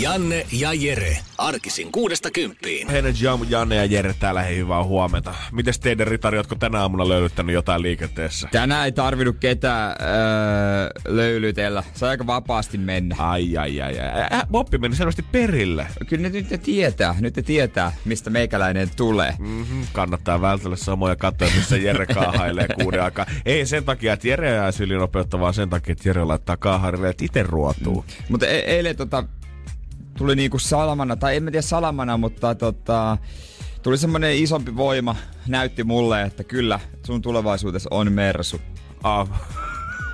Janne ja Jere. Arkisin kuudesta kymppiin. Aamu, Janne ja Jere täällä, hei hyvää huomenta. Mites teidän ritari, ootko tänä aamuna löylyttänyt jotain liikenteessä? Tänään ei tarvinnut ketään öö, löylytellä. Sai aika vapaasti mennä. Ai, ai, ai, ai. Äh, Boppi meni selvästi perille. Kyllä ne nyt ne tietää, nyt ne tietää, mistä meikäläinen tulee. Mm-hmm. Kannattaa vältellä samoja katsoja, missä Jere kaahailee kuuden aikaa. Ei sen takia, että Jere jää ylinopeutta, vaan sen takia, että Jere laittaa kaaharille, että itse ruotuu. Mm. Mutta e- eilen tota, tuli niinku salamana, tai en mä tiedä salamana, mutta tota, tuli semmonen isompi voima, näytti mulle, että kyllä sun tulevaisuudessa on Mersu. Ah.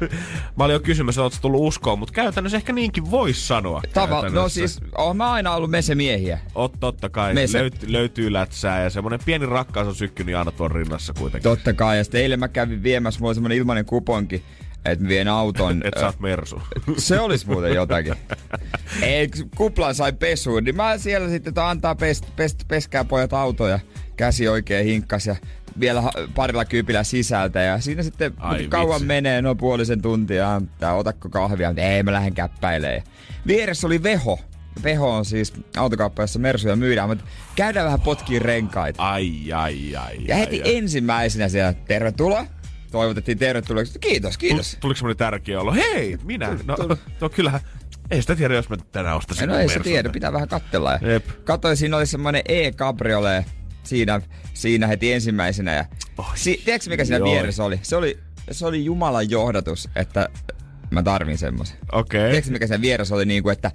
Mä olin jo kysymässä, ootko tullut uskoon, mutta käytännössä ehkä niinkin voisi sanoa. Tava, no siis, oon mä aina ollut mesemiehiä. Oot totta kai, Mese. Löyt, löytyy lätsää ja semmonen pieni rakkaus on sykkynyt aina tuon rinnassa kuitenkin. Totta kai, ja sitten eilen mä kävin viemässä, mulla oli semmonen ilmainen kuponki, että vien auton. Et sä oot mersu. Se olisi muuten jotakin. Ei, kuplan sai pesuun, niin mä siellä sitten, että antaa pest, pest, peskää pojat autoja. Käsi oikein hinkkas ja vielä parilla kyypillä sisältä. Ja siinä sitten Ai kauan vitsi. menee, noin puolisen tuntia. Tää otakko kahvia, mutta ei mä lähden käppäilee. Vieressä oli Veho. Veho on siis autokauppa, jossa Mersuja myydään, mutta käydään vähän potkiin renkaita. Ai, ai, ai. Ja ai, heti ai. ensimmäisenä siellä, tervetuloa. Toivotettiin tervetulleeksi. Kiitos, kiitos. Tuliko semmonen tärkeä olo? Hei, minä. No, no kyllähän. Ei sitä tiedä, jos mä tänään ostaisin. No ei se tiedä, pitää vähän katsella. Ja Jep. Katsoin, siinä oli semmoinen e-cabriolet siinä, siinä heti ensimmäisenä. Ja si- tiedätkö mikä siinä Joo. vieressä oli? Se oli, se oli Jumalan johdatus, että mä tarvin semmoisen. Okei. Tiedätkö mikä siinä vieressä oli niin kuin, että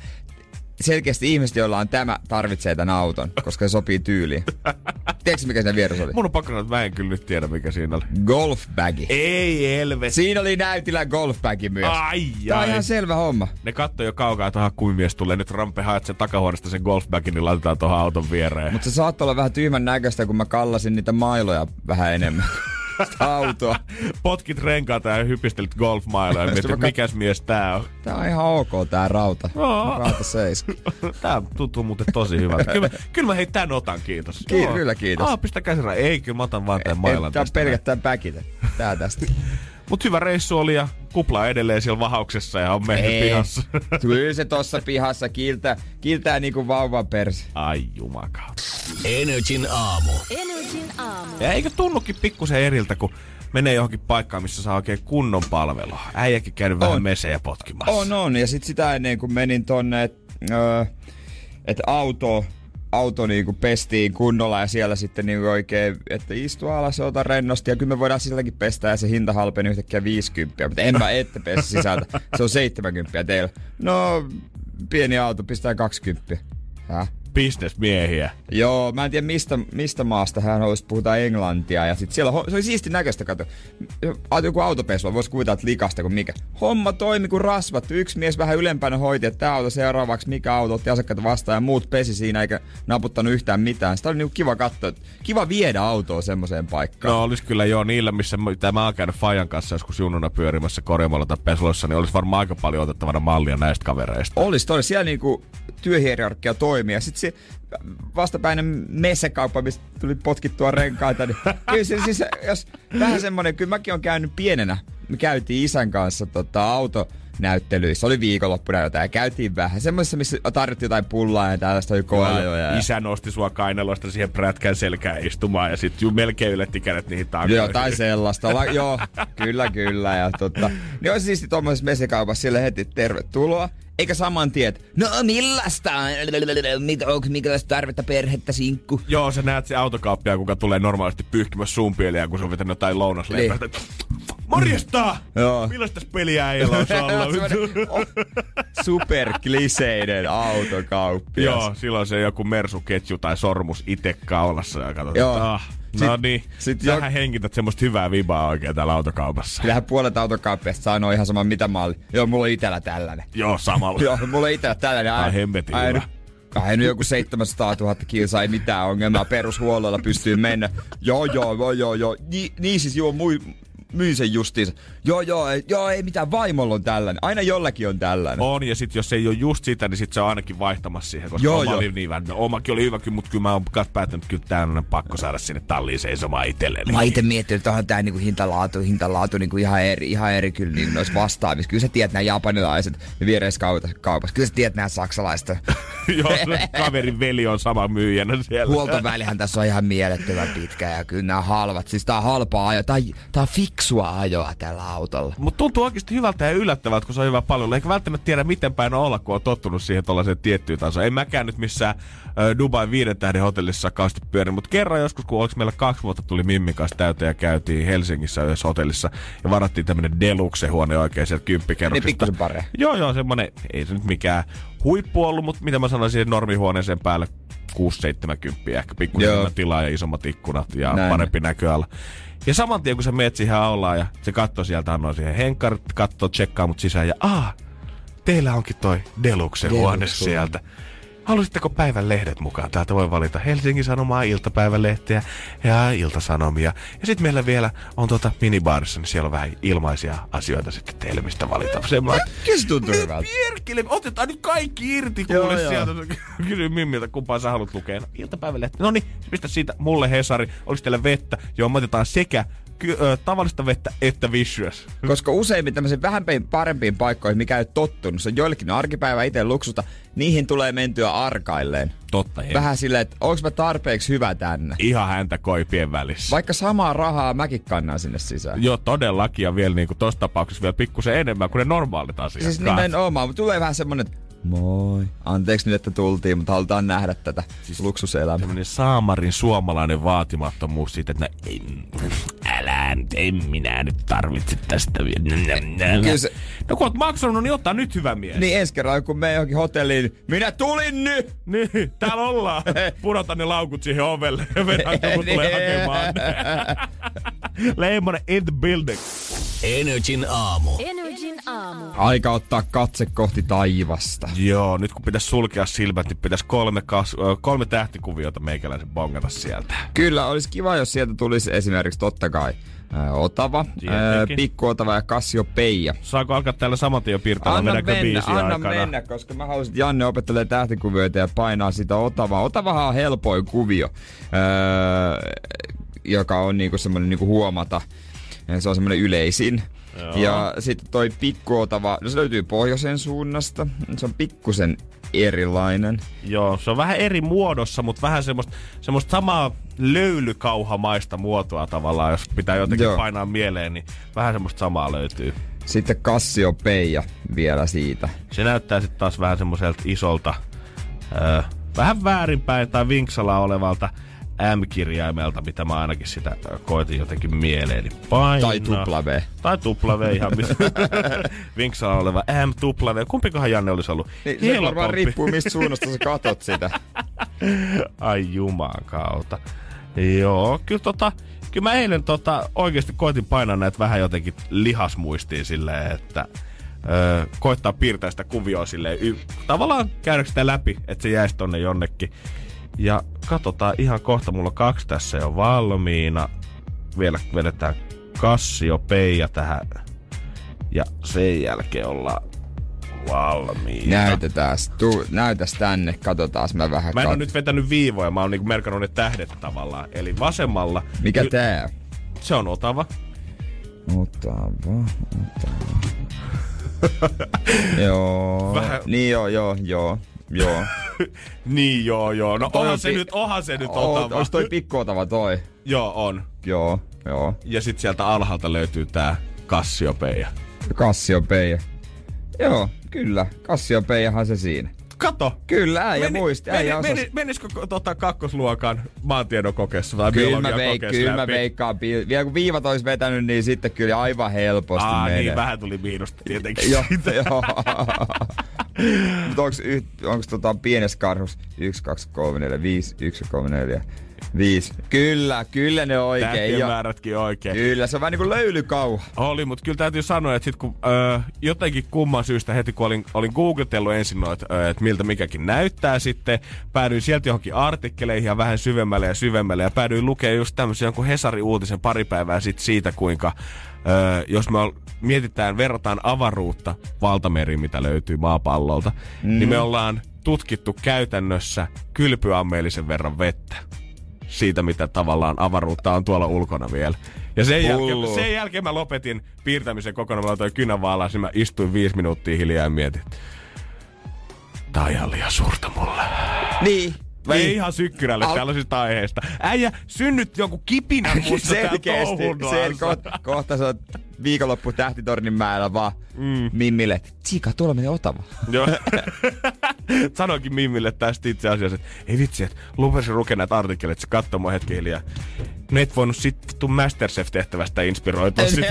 selkeästi ihmiset, joilla on tämä, tarvitsee tämän auton, koska se sopii tyyliin. Tiedätkö mikä siinä vieressä oli? Mun on pakko sanoa, että mä en kyllä nyt tiedä, mikä siinä oli. Golfbagi. Ei helvet. Siinä oli näytillä golfbagi myös. Ai, Tää on ihan selvä homma. Ne katsoi jo kaukaa, että kuin mies tulee. Nyt Rampe haet sen takahuoneesta sen golfbagin, niin laitetaan tuohon auton viereen. Mutta se saattoi olla vähän tyhmän näköistä, kun mä kallasin niitä mailoja vähän enemmän. Autoa. Potkit renkaata ja hypistelit golfmailoja ja mietit, mikäs mies tää on. Tää on ihan ok tää rauta. Oo. Rauta seis. Tää tuntuu muuten tosi hyvältä. Kyllä, kyllä mä hei tän otan, kiitos. Ki- Joo. kyllä, kiitos. Aa, pistä käsirä. Ei, kyllä mä otan vaan tän mailan Tää on pelkästään päkitä. Tää tästä. Mut hyvä reissu oli ja kupla edelleen siellä vahauksessa ja on mennyt Ei. pihassa. Kyllä se tossa pihassa kiltää, kiltää niinku vauvan perse. Ai jumakautta. Energin aamu. Energin aamu. Ja eikö tunnukin pikkusen eriltä, kun menee johonkin paikkaan, missä saa oikein kunnon palvelua. Äijäkin käynyt vähän mesejä potkimassa. On, on. Ja sit sitä ennen kuin menin tonne, että öö, et auto, auto niinku pestiin kunnolla ja siellä sitten niinku oikein, että istu alas ja ota rennosti ja kyllä me voidaan silläkin pestä ja se hinta halpeni yhtäkkiä 50, mutta en mä ette pesä sisältä. Se on 70 teillä. No, pieni auto pistää 20. Häh? Bisnesmiehiä. Joo, mä en tiedä mistä, mistä maasta hän olisi, puhutaan englantia. Ja sit siellä se oli siisti näköistä, kato. Joku autopesu, voisi kuvitella, että likasta kuin mikä. Homma toimi kuin rasvattu. Yksi mies vähän ylempänä hoiti, että tämä auto seuraavaksi, mikä auto otti asiakkaita vastaan ja muut pesi siinä eikä naputtanut yhtään mitään. Sitä oli niinku kiva katsoa, kiva viedä autoa semmoiseen paikkaan. No olisi kyllä jo niillä, missä mä- mitä mä oon käynyt Fajan kanssa joskus junnuna pyörimässä korjaamalla tai pesuloissa, niin olisi varmaan aika paljon otettavana mallia näistä kavereista. Olisi toi, siellä niinku työhierarkia toimii. Ja sit se vastapäinen messekauppa, mistä tuli potkittua renkaita, niin kyllä se siis, jos vähän semmonen, kyllä mäkin on käynyt pienenä. Me käytiin isän kanssa tota, auto näyttelyissä. Oli viikonloppuna jotain ja käytiin vähän. Semmoisessa, missä tarvittiin jotain pullaa ja tällaista oli koeajoja. Ja... Isä nosti sua kainaloista siihen prätkän selkään istumaan ja sitten melkein yletti kädet niihin takoihin. Jotain sellaista. La- joo, kyllä, kyllä. Ja tota, niin olisi siisti tuommoisessa mesekaupassa sille heti tervetuloa. Eikä saman tien, no millaista, Mit- onko minkälaista tarvetta perhettä sinkku? Joo, sä näet se autokauppia, kuka tulee normaalisti pyyhkimässä suun pieliä, kun se on vetänyt jotain lounasleipästä. Morjesta! Joo. Millaista peliä ollut? Semmoinen, oh, superkliseinen autokauppias. Joo, silloin se joku mersuketju tai sormus itse kaulassa ja katsotaan, Joo. ah, No niin, sit jo... hengität semmoista hyvää vibaa oikein täällä autokaupassa. Kyllähän puolet autokauppiasta sanoo ihan sama mitä malli. Joo, mulla on itellä tällainen. Joo, samalla. Joo, mulla on itellä tällainen. Ai hemmetin hyvä. Kai nyt joku 700 000 kilsaa, ei mitään ongelmaa, perushuollolla pystyy mennä. Joo, joo, joo, joo, joo. Ni, niin siis joo, mui, myin sen justiinsa. Joo, joo, ei, joo, ei mitään, vaimolla on tällainen. Aina jollakin on tällainen. On, ja sit jos ei ole just sitä, niin sit se on ainakin vaihtamassa siihen, koska joo, oma joo. oli niin vähän. No, omakin oli hyvä, mutta kyllä mä oon päättänyt, että kyllä tää on pakko saada sinne talliin seisomaan itselleni. Mä itse miettinyt, että onhan tää niinku hintalaatu, hintalaatu niinku ihan eri, ihan eri kyllä niin noissa vastaavissa. Kyllä sä tiedät nämä japanilaiset ne viereissä kaupassa. Kyllä sä tiedät nämä saksalaiset. joo, kaverin veli on sama myyjänä siellä. Huoltovälihän tässä on ihan mielettömän pitkä ja kyllä nämä halvat. Siis tää on halpaa ajo. Tää, tää on fiksua ajoa tällä autolla. Mutta tuntuu oikeasti hyvältä ja yllättävältä, kun se on hyvä paljon. Eikä välttämättä tiedä, miten päin on olla, kun on tottunut siihen tuollaiseen tiettyyn tasoon. En mäkään nyt missään äh, Dubai viiden tähden hotellissa kausti pyörin, mutta kerran joskus, kun oliko meillä kaksi vuotta, tuli Mimmin kanssa täyteen ja käytiin Helsingissä yhdessä hotellissa ja varattiin tämmönen deluxe-huone oikein sieltä kymppikerroksesta. Niin pare. Joo, joo, semmonen, ei se nyt mikään huippu ollut, mutta mitä mä sanoisin, normihuoneeseen päälle 6-70 ehkä pikkuisen tilaa ja isommat ikkunat ja Näin. parempi näköala. Ja saman tien kun sä meet siihen aulaan ja se katsoo sieltä, annoi siihen henkkarit, katsoo, tsekkaa mut sisään ja ah, teillä onkin toi Deluxe huone sieltä. Haluaisitteko päivän lehdet mukaan? Täältä voi valita Helsingin Sanomaa, iltapäivälehteä ja iltasanomia. Ja sitten meillä vielä on tuota minibaarissa, niin siellä on vähän ilmaisia asioita sitten teille, mistä valita. Semmoinen, Kyllä tuntuu hyvältä. Otetaan nyt kaikki irti kuule joo, sieltä. Kysy Mimmiltä, kumpaa sä haluat lukea. No, iltapäivälehti. No niin, pistä siitä mulle Hesari. Olisi teillä vettä? Joo, me otetaan sekä ky- ö, tavallista vettä että visuous. Koska useimmin tämmöisiin vähän parempiin paikkoihin, mikä ei tottunut, se on joillekin arkipäivä itse luksusta, niihin tulee mentyä arkailleen. Totta, hei. Vähän silleen, että onko mä tarpeeksi hyvä tänne. Ihan häntä koipien välissä. Vaikka samaa rahaa mäkin kannan sinne sisään. Joo, todellakin. Ja vielä niin kuin tossa tapauksessa vielä pikkusen enemmän kuin ne normaalit asiat. Siis nimenomaan, mutta tulee vähän semmonen, Moi. Anteeksi nyt, että tultiin, mutta halutaan nähdä tätä siis luksuselämää. Tämmönen saamarin suomalainen vaatimattomuus siitä, että ei, älä en minä nyt tarvitse tästä vielä. Se... No kun oot maksanut, niin ottaa nyt hyvä mies. Niin ensi kerran, kun me johonkin hotelliin, minä tulin nyt! Niin, täällä ollaan. Pudota ne laukut siihen ovelle ja vedän, kun tulee hakemaan. Leimonen in the building. Energin aamu. Energin aamu. Aika ottaa katse kohti taivasta. Joo, nyt kun pitäisi sulkea silmät, niin pitäisi kolme, kas, kolme tähtikuviota meikäläisen bongata sieltä. Kyllä, olisi kiva, jos sieltä tulisi esimerkiksi totta kai Otava, ää, Pikku Otava ja Kassio Peija. Saako alkaa täällä saman tien piirtää anna mennä, anna aikana? mennä, koska mä haluaisin, että Janne opettelee tähtikuvioita ja painaa sitä Otavaa. Otavahan on helpoin kuvio, ää, joka on niinku semmoinen niinku huomata. Se on semmoinen yleisin. Joo. Ja sitten toi pikkuotava, no se löytyy pohjoisen suunnasta. Se on pikkusen erilainen. Joo, se on vähän eri muodossa, mutta vähän semmoista, semmoista samaa löylykauhamaista muotoa tavallaan, jos pitää jotenkin Joo. painaa mieleen, niin vähän semmoista samaa löytyy. Sitten Cassio Peija vielä siitä. Se näyttää sitten taas vähän semmoiselta isolta, öö, vähän väärinpäin tai vinksalla olevalta M-kirjaimelta, mitä mä ainakin sitä koitin jotenkin mieleeni painaa. Tai tupla V. Tai tupla V ihan missä. Vinksalla oleva M tupla V. Kumpikohan Janne olisi ollut? Niin, se varmaan riippuu mistä suunnasta sä katot sitä. Ai juman kautta. Joo, kyllä tota, kyllä mä eilen tota, oikeasti koitin painaa näitä vähän jotenkin lihasmuistiin silleen, että öö, koittaa piirtää sitä kuvioa silleen, y- tavallaan käydä sitä läpi, että se jäisi tonne jonnekin. Ja katsotaan ihan kohta, mulla on kaksi tässä jo valmiina. Vielä vedetään Kassio Peija tähän. Ja sen jälkeen ollaan valmiina. Näytetään, tu, näytäs tänne, katsotaan mä vähän. Mä en kat... ole nyt vetänyt viivoja, mä oon niinku merkannut ne tähdet tavallaan. Eli vasemmalla... Mikä y- tää? Se on Otava. Otava, Otava. joo. Vähän... Niin joo, joo, joo. Joo. niin joo, joo. No onhan se, pi- nyt, onhan se nyt otava. Onko toi pikkuotava toi? Joo, on. Joo, joo. Ja sit sieltä alhaalta löytyy tää Cassiopeia. Cassiopeia. Joo, kyllä. Cassiopeiahan se siinä. Kato. Kyllä, äijä meni, muisti. Äijä meni, meni, menisikö tota, kakkosluokan maantiedon kokeessa tai kyllä mä, veik, kyllä mä veikkaan. Vielä kun viivat olisi vetänyt, niin sitten kyllä aivan helposti Aa, menee. niin, vähän tuli miinusta tietenkin. joo, joo. Mutta onko, onko tota pienes karhus 1, 2, 3, 4, 5, 1, 3, 4, Viisi. Kyllä, kyllä ne oikein. Tähtien määrätkin oikein. Kyllä, se on vähän niin kuin löylykauha. Oli, mutta kyllä täytyy sanoa, että sit kun öö, jotenkin kumman syystä heti kun olin, olin googletellut ensin noit, öö, että miltä mikäkin näyttää sitten, päädyin sieltä johonkin artikkeleihin ja vähän syvemmälle ja syvemmälle ja päädyin lukemaan just tämmöisen jonkun Hesari-uutisen pari päivää sitten siitä, kuinka öö, jos me mietitään, verrataan avaruutta valtameriin, mitä löytyy maapallolta, mm. niin me ollaan tutkittu käytännössä kylpyammeellisen verran vettä siitä, mitä tavallaan avaruutta on tuolla ulkona vielä. Ja sen, jälkeen, sen jälkeen mä lopetin piirtämisen kokonaan. Mä laitoin kynän vaan alas, mä istuin viisi minuuttia hiljaa ja mietin, tää on liian suurta mulle. Niin. Mä niin. ihan sykkyrälle Al- tällaisista aiheista. Äijä, synnyt joku kipinä musta Selkeästi. Sen ko- kohta se on viikonloppu Tähtitornin mäellä vaan mm. Mimmille, Tsika, tuolla menee Otava. Joo. Sanoinkin Mimmille tästä itse asiassa, että ei vitsi, että lupasin lukea näitä artikkeleita, että se katsoo mua hetki hiljaa. Ne et voinut sitten tuu Masterchef-tehtävästä inspiroitua sit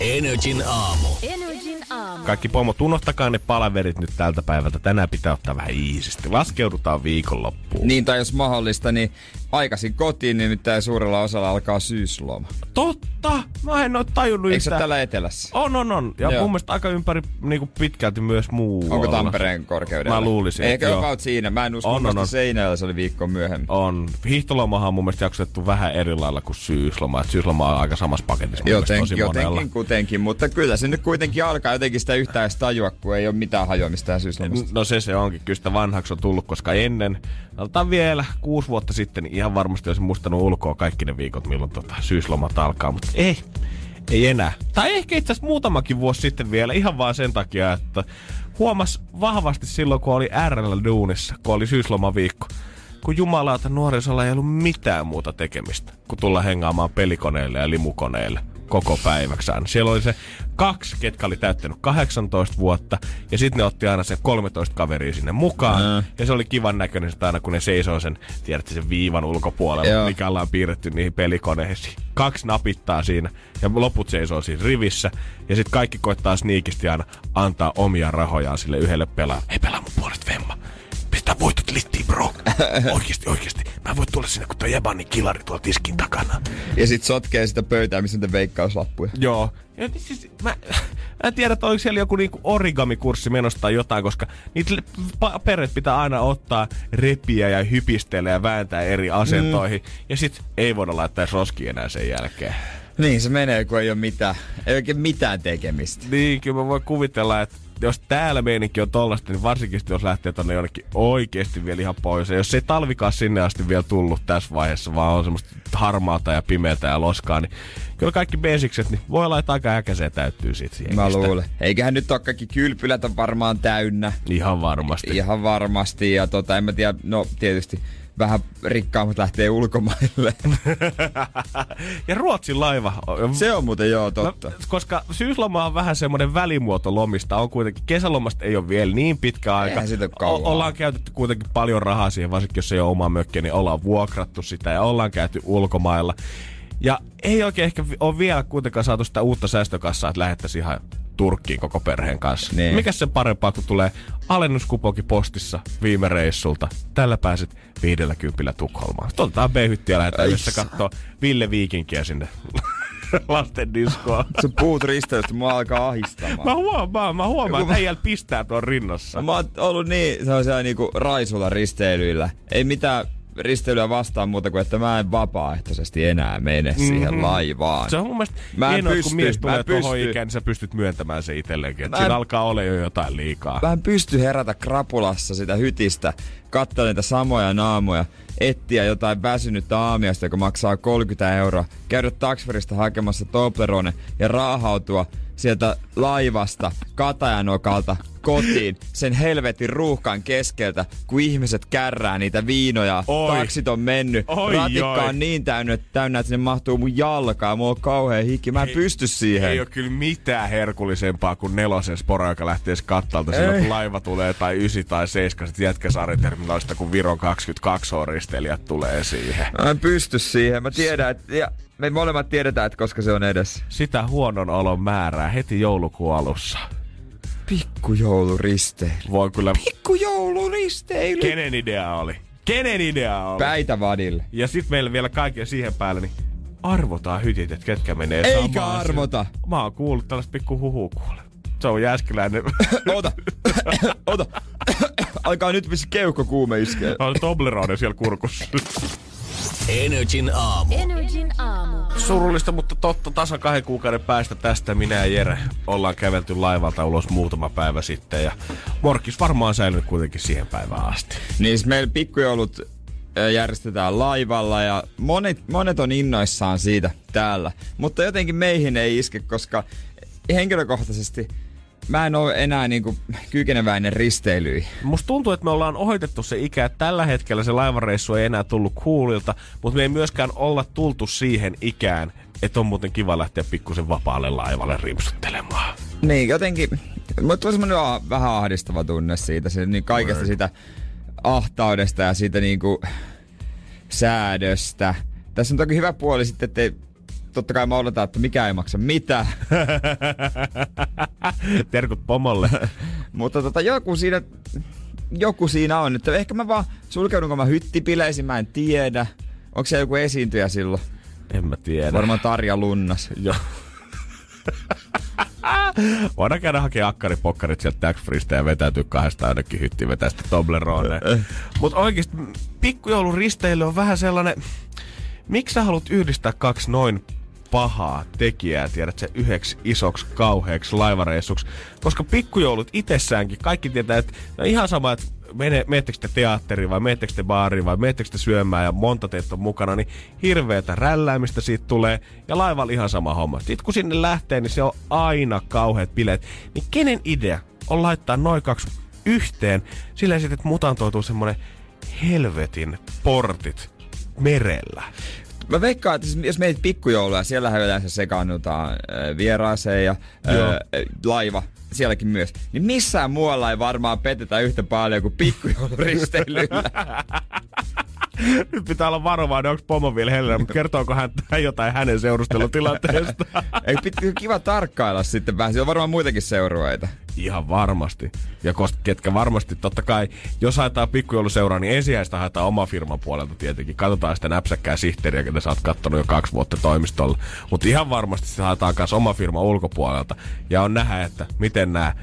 Energin aamu. Kaikki pomot, unohtakaa ne palaverit nyt tältä päivältä. Tänään pitää ottaa vähän iisisti. Laskeudutaan viikonloppuun. Niin, tai jos mahdollista, niin aikaisin kotiin, niin nyt suurella osalla alkaa syysloma. Totta! Mä en oo tajunnut Eikö yhtä. täällä etelässä? On, on, on. Ja Joo. mun mielestä aika ympäri niin pitkälti myös muu. Onko Tampereen korkeudella? Mä luulisin. Ehkä jopa siinä. Mä en usko, on, on, on. seinällä se oli viikko myöhemmin. On. Hiihtolomahan on mun mielestä jaksotettu vähän eri lailla kuin syysloma. Et syysloma on aika samassa paketissa jotenkin, jotenkin, kuitenkin, mutta kyllä se nyt kuitenkin alkaa jotenkin sitä yhtään tajua, kun ei ole mitään hajoamista syyslomasta. No se se onkin. Kyllä sitä vanhaksi on tullut, koska ennen, vielä kuusi vuotta sitten, ihan varmasti olisi muistanut ulkoa kaikki ne viikot, milloin tota, syyslomat alkaa, mutta ei, ei enää. Tai ehkä itse asiassa muutamakin vuosi sitten vielä, ihan vaan sen takia, että huomas vahvasti silloin, kun oli RL duunissa, kun oli syyslomaviikko, kun jumalauta nuorisolla ei ollut mitään muuta tekemistä, kun tulla hengaamaan pelikoneille ja limukoneille koko päiväksään. Siellä oli se kaksi, ketkä oli täyttänyt 18 vuotta, ja sitten ne otti aina sen 13 kaveria sinne mukaan. Mm. Ja se oli kivan näköinen että aina, kun ne seisoo sen, tiedätte, sen viivan ulkopuolella, Joo. mikä ollaan piirretty niihin pelikoneisiin. Kaksi napittaa siinä, ja loput seisoo siinä rivissä. Ja sitten kaikki koittaa sniikisti aina antaa omia rahojaan sille yhdelle pelaajalle. Hei, pelaa mun puolesta Vemma pistää voitot littiin, bro. Oikeesti, oikeesti. Mä voin tulla sinne, kun toi Jebanin kilari tuolla tiskin takana. Ja sit sotkee sitä pöytää, missä on veikkauslappuja. Joo. Ja siis, mä, mä en tiedä, että oliko siellä joku niinku origami-kurssi menossa tai jotain, koska niitä paperit pitää aina ottaa, repiä ja hypistellä ja vääntää eri asentoihin. Mm. Ja sit ei voida laittaa roski enää sen jälkeen. Niin, se menee, kun ei ole mitään, ei oikein mitään tekemistä. Niin, kyllä mä voin kuvitella, että jos täällä meininki on tollasta, niin varsinkin jos lähtee tonne jonnekin oikeasti vielä ihan pois. Ja jos se ei talvikaan sinne asti vielä tullut tässä vaiheessa, vaan on semmoista harmaata ja pimeätä ja loskaa, niin kyllä kaikki basicset, niin voi olla, että aika äkäiseen täyttyy siitä siihen. Mä luulen. Eiköhän nyt ole kaikki kylpylät on varmaan täynnä. Ihan varmasti. Ihan varmasti. Ja tota, en mä tiedä, no tietysti vähän rikkaammat lähtee ulkomaille. ja Ruotsin laiva. Se on muuten joo totta. No, koska syysloma on vähän semmoinen välimuoto lomista. On kuitenkin, kesälomasta ei ole vielä niin pitkä aika. O- ollaan käytetty kuitenkin paljon rahaa siihen, varsinkin jos ei ole oma mökki, niin ollaan vuokrattu sitä ja ollaan käyty ulkomailla. Ja ei oikein ehkä ole vielä kuitenkaan saatu sitä uutta säästökassaa, että lähettäisiin ihan Turkkiin koko perheen kanssa. Niin. Mikä se parempaa, kun tulee alennuskupoki postissa viime reissulta. Tällä pääset 50 Tukholmaan. Otetaan B-hyttiä lähdetään yhdessä katsoa Ville Viikinkiä sinne lasten diskoa. Se puut risteystä, mua alkaa ahistamaan. Mä huomaan, mä huomaan, että äijällä pistää tuon rinnassa. Mä oon ollut niin sellaisia niinku raisulla risteilyillä. Ei mitään risteilyä vastaan muuta kuin, että mä en vapaaehtoisesti enää mene mm-hmm. siihen laivaan. Se on mun mielestä mä en hienoa, pysty, kun mies tulee tuohon ikään, niin sä pystyt myöntämään se itselleenkin. Että siinä alkaa olla jo jotain liikaa. Mä en pysty herätä krapulassa sitä hytistä, katsoa niitä samoja naamoja, etsiä jotain väsynyttä aamiasta, joka maksaa 30 euroa, käydä taksverista hakemassa Toblerone ja raahautua sieltä laivasta Katajanokalta kotiin sen helvetin ruuhkan keskeltä, kun ihmiset kärrää niitä viinoja. Oi. Taksit on mennyt. Oi, Ratikka oi. on niin täynnä, täynnä, että sinne mahtuu mun jalkaa. Mulla on kauhean hikki. Mä en ei, pysty siihen. Ei ole kyllä mitään herkullisempaa kuin nelosen spora, joka lähtee kattalta silloin, kun laiva tulee tai ysi tai seiska sit jätkäsaariterminaalista, kun Viron 22 oristelijat tulee siihen. Mä en pysty siihen. Mä tiedän, että ja me molemmat tiedetään, että koska se on edessä. Sitä huonon olon määrää heti joulukuun alussa. Pikkujouluristeily. Voi kyllä... Pikkujouluristeily. Kenen idea oli? Kenen idea on? Päitä vadille. Ja sitten meillä vielä kaiken siihen päälle, niin arvotaan hytit, että ketkä menee Eikä samaan arvota. Sinne. Mä oon kuullut tällaista pikku huhuu kuule. Se on jäskeläinen. ota, ota. Alkaa nyt vissi keuhko kuume iskeä. On Toblerone siellä kurkussa. Energin aamu. Energin aamu. Surullista, mutta totta. Tasa kahden kuukauden päästä tästä minä ja Jere ollaan kävelty laivalta ulos muutama päivä sitten. Ja Morkis varmaan säilynyt kuitenkin siihen päivään asti. Niin siis meillä pikkujoulut järjestetään laivalla ja monet, monet on innoissaan siitä täällä. Mutta jotenkin meihin ei iske, koska henkilökohtaisesti mä en ole enää niinku kykeneväinen risteilyihin. Musta tuntuu, että me ollaan ohitettu se ikä, että tällä hetkellä se laivareissu ei enää tullut kuulilta, mutta me ei myöskään olla tultu siihen ikään, että on muuten kiva lähteä pikkusen vapaalle laivalle rimpsuttelemaan. Niin, jotenkin, mutta on semmoinen vähän ahdistava tunne siitä, se, niin kaikesta sitä ahtaudesta ja siitä niinku säädöstä. Tässä on toki hyvä puoli sitten, että totta kai mä odotan, että mikä ei maksa mitään. Terkut pomolle. Mutta tota, joku siinä, joku siinä on. Että ehkä mä vaan sulkeudunko mä hyttipileisiin, mä en tiedä. Onko se joku esiintyjä silloin? En mä tiedä. Varmaan Tarja Lunnas. Joo. Voidaan käydä hakea akkaripokkarit sieltä tax freesta ja vetäytyä kahdesta ainakin hyttiin vetää sitä Toblerone. Mutta oikeasti pikkujoulun risteily on vähän sellainen... Miksi sä haluat yhdistää kaksi noin pahaa tekijää, tiedät se yhdeksi isoksi kauheaksi laivareissuksi. Koska pikkujoulut itsessäänkin, kaikki tietää, että no ihan sama, että mene, meettekö te teatteriin vai meettekö te baariin vai meettekö te syömään ja monta teet on mukana, niin hirveätä rälläämistä siitä tulee ja laivalla ihan sama homma. Sitten kun sinne lähtee, niin se on aina kauheat bileet. Niin kenen idea on laittaa noin kaksi yhteen sillä sitten, että mutantoituu semmonen helvetin portit merellä. Mä veikkaan, että jos meitä pikkujouluja, siellä yleensä sekaannutaan vieraaseen ja ää, laiva, sielläkin myös. Niin missään muualla ei varmaan petetä yhtä paljon kuin pikkujouluristeilyllä. Nyt pitää olla varovainen, onko pomo vielä hellä, mutta kertooko hän jotain hänen seurustelutilanteesta? Ei pitää kiva tarkkailla sitten vähän. Siellä on varmaan muitakin seurueita. Ihan varmasti. Ja koska ketkä varmasti, totta kai, jos haetaan pikkujouluseuraa, niin ensisijaista haetaan oma firman puolelta tietenkin. Katsotaan sitä näpsäkkää sihteeriä, ketä sä oot kattonut jo kaksi vuotta toimistolla. Mutta ihan varmasti se haetaan myös oma firma ulkopuolelta. Ja on nähdä, että miten nämä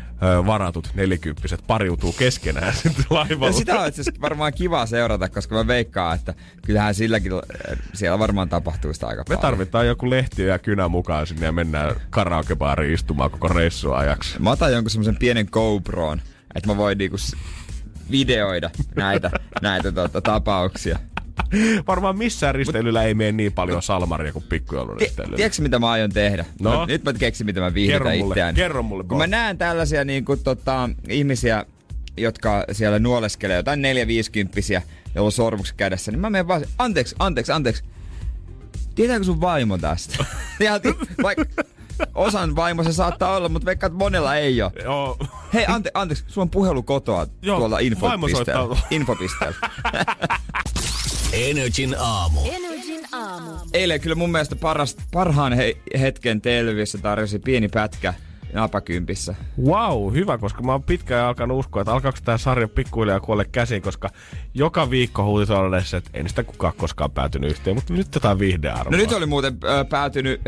varatut nelikymppiset pariutuu keskenään sitten laivalla. Ja sitä on siis varmaan kiva seurata, koska mä veikkaan, että kyllähän silläkin siellä varmaan tapahtuu sitä aika Me paljon. tarvitaan joku lehti ja kynä mukaan sinne ja mennään karaokebaariin istumaan koko reissua ajaksi. Mä otan jonkun semmoisen pienen GoPron, että mä voin niinku videoida näitä, näitä tuota, tapauksia. Varmaan missään risteilyllä ei mene niin paljon salmaria kuin pikkujoulun risteilyllä. Tiedätkö mitä mä aion tehdä? No? Nyt mä keksin mitä mä viihdetän itseään. Kerro mulle. Kun mä näen tällaisia niin kuin, tota, ihmisiä, jotka siellä nuoleskelee, jotain 4-50, joilla on sormukset kädessä, niin mä menen vaan, anteeksi, anteeksi, anteeksi. Tietääkö sun vaimo tästä? vaikka, Osan vaimo se saattaa olla, mutta veikkaat monella ei ole. Joo. Hei, ante, anteeksi, sulla on puhelu kotoa Joo, tuolla infopisteellä. Infopisteellä. Energin aamu. Energin aamu. Eilen kyllä mun mielestä paras, parhaan he, hetken televisiossa tarjosi pieni pätkä napakympissä. Wow, hyvä, koska mä oon pitkään alkanut uskoa, että alkaako tämä sarja pikkuhiljaa kuolle käsiin, koska joka viikko huutisoidessa, että ei sitä kukaan koskaan päätynyt yhteen, mutta nyt jotain viihdearvoa. No nyt oli muuten äh, päätynyt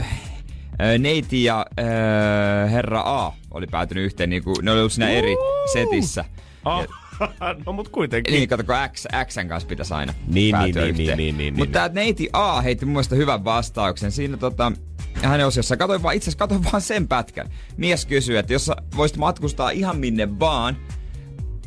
Neiti ja äh, Herra A oli päätynyt yhteen, niin kuin, ne oli ollut siinä eri setissä. Oh. no mut kuitenkin. Niin, kato, kun X, Xn kanssa pitäisi aina niin, niin, niin, niin, niin, niin, Mutta niin, tää neiti A heitti mun mielestä hyvän vastauksen. Siinä tota, hänen osiossa, katoin vaan, itse asiassa katoin vaan sen pätkän. Mies kysyy, että jos sä voisit matkustaa ihan minne vaan,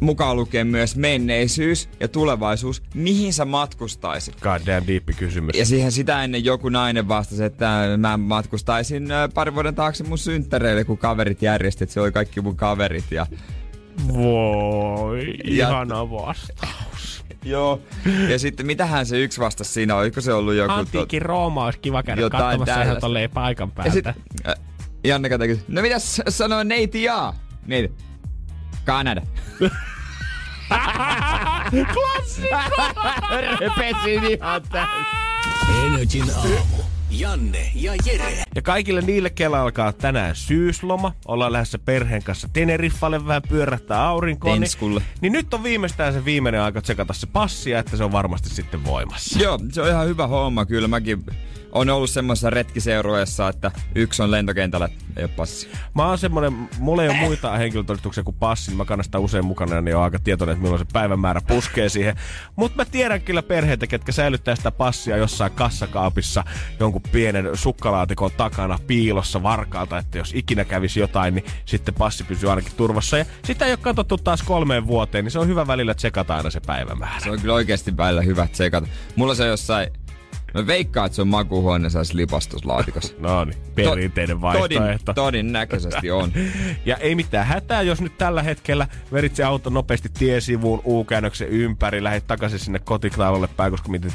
mukaan lukee myös menneisyys ja tulevaisuus, mihin sä matkustaisit? God damn deep kysymys. Ja siihen sitä ennen joku nainen vastasi, että mä matkustaisin pari vuoden taakse mun synttäreille, kun kaverit järjestit, se oli kaikki mun kaverit ja... Voi, ja... ihana vastaus. Joo. Ja sitten mitähän se yksi vastasi siinä, oliko se ollut joku... Antiikin to... Rooma olisi kiva käydä katsomassa ihan tolleen paikan päältä. Ja sit, äh, Janne katsoi, no mitäs sanoo neiti jaa? Neiti. Kanada. Klassikko! Repesin ihan täysin. Energin aamu. Janne ja Jere. Ja kaikille niille, kellä alkaa tänään syysloma, ollaan lähdössä perheen kanssa Teneriffalle vähän pyörähtää aurinkoon. Niin, niin, nyt on viimeistään se viimeinen aika tsekata se passia, että se on varmasti sitten voimassa. Joo, se on ihan hyvä homma kyllä. Mäkin on ollut semmoisessa retkiseurueessa, että yksi on lentokentällä, ei ole passi. Mä oon semmonen, mulla ei ole muita henkilötodistuksia kuin passi, niin mä kannastan usein mukana, niin on aika tietoinen, että milloin se päivämäärä puskee siihen. Mutta mä tiedän kyllä perheitä, ketkä säilyttää sitä passia jossain kassakaapissa jonkun pienen sukkalaatikon takana piilossa varkaalta, että jos ikinä kävisi jotain, niin sitten passi pysyy ainakin turvassa. Ja sitä ei ole katsottu taas kolmeen vuoteen, niin se on hyvä välillä tsekata aina se päivämäärä. Se on kyllä oikeasti välillä hyvä tsekata. Mulla se jossain Mä veikkaan, että se on makuuhuoneessa lipastuslaatikossa. no niin, perinteinen vaihtoehto. Todin, todennäköisesti on. ja ei mitään hätää, jos nyt tällä hetkellä verit se auto nopeasti tiesivuun U-käännöksen ympäri, lähdet takaisin sinne kotiklaivalle päin, koska mietit,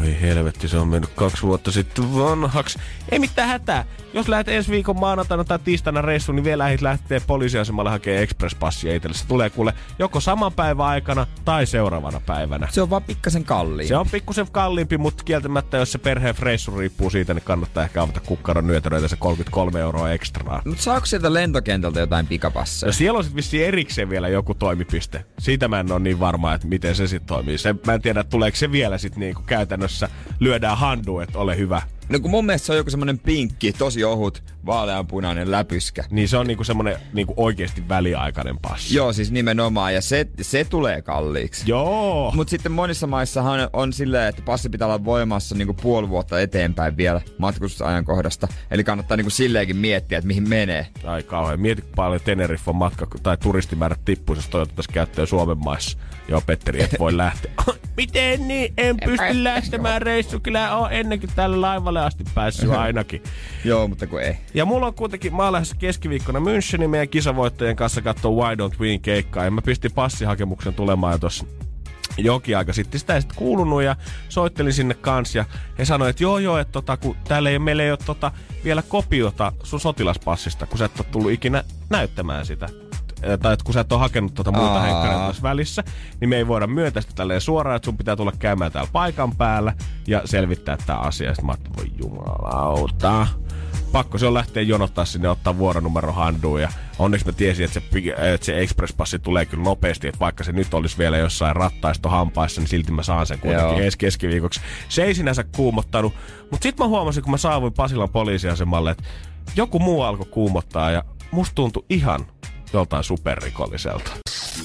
Oi helvetti, se on mennyt kaksi vuotta sitten vanhaksi. Ei mitään hätää. Jos lähdet ensi viikon maanantaina tai tiistaina reissuun, niin vielä lähdet lähtee poliisiasemalle hakemaan express-passia itselle. Se tulee kuule joko saman päivän aikana tai seuraavana päivänä. Se on vaan pikkasen kalliimpi. Se on pikkusen kalliimpi, mutta kieltämättä, jos se perheen reissu riippuu siitä, niin kannattaa ehkä avata kukkaron nyötäröitä se 33 euroa ekstraa. Mutta saako sieltä lentokentältä jotain pikapasseja? No siellä on sitten vissiin erikseen vielä joku toimipiste. Siitä mä en ole niin varma, että miten se sitten toimii. Se, mä en tiedä, tuleeko se vielä sitten niinku käytännössä käytännössä lyödään handu, että ole hyvä. No kun mun mielestä se on joku semmonen pinkki, tosi ohut, vaaleanpunainen läpyskä. Niin se on niinku semmonen niinku oikeasti väliaikainen passi. Joo, siis nimenomaan. Ja se, se tulee kalliiksi. Joo. Mutta sitten monissa maissahan on silleen, että passi pitää olla voimassa niinku puoli vuotta eteenpäin vielä matkustusajankohdasta. Eli kannattaa niinku silleenkin miettiä, että mihin menee. Ai kauhean. Mieti paljon Teneriffon matka tai turistimäärät tippuisi, jos toivottavasti käyttöön Suomen maissa. Joo, Petteri, et voi lähteä. Miten niin? En pysty lähtemään reissu. Kyllä on ennenkin tällä laivalle asti päässyt ainakin. Joo, mutta kun ei. Ja mulla on kuitenkin, mä lähdössä keskiviikkona Münchenin meidän kisavoittajien kanssa katsoa Why Don't Win keikkaa. Ja mä pistin passihakemuksen tulemaan jo tossa jokin aika sitten. Sitä ei sitten kuulunut ja soittelin sinne kanssa ja he sanoi, että joo joo, että tota, kun täällä ei, meillä ei ole tota, vielä kopiota sun sotilaspassista, kun sä et ole tullut ikinä näyttämään sitä tai että kun sä et ole hakenut tuota muuta henkkaria tässä välissä, niin me ei voida myöntää sitä tälleen suoraan, että sun pitää tulla käymään täällä paikan päällä ja selvittää tämä asia. Sitten mä ajattelin, voi jumalauta. Pakko se on lähteä jonottaa sinne ottaa vuoronumero handuun ja onneksi mä tiesin, että se, että se Express-passi tulee kyllä nopeasti, että vaikka se nyt olisi vielä jossain rattaisto hampaissa, niin silti mä saan sen kuitenkin edes keskiviikoksi. Se ei sinänsä kuumottanut, mutta sitten mä huomasin, kun mä saavuin Pasilan poliisiasemalle, että joku muu alkoi kuumottaa ja musta tuntui ihan joltain superrikolliselta.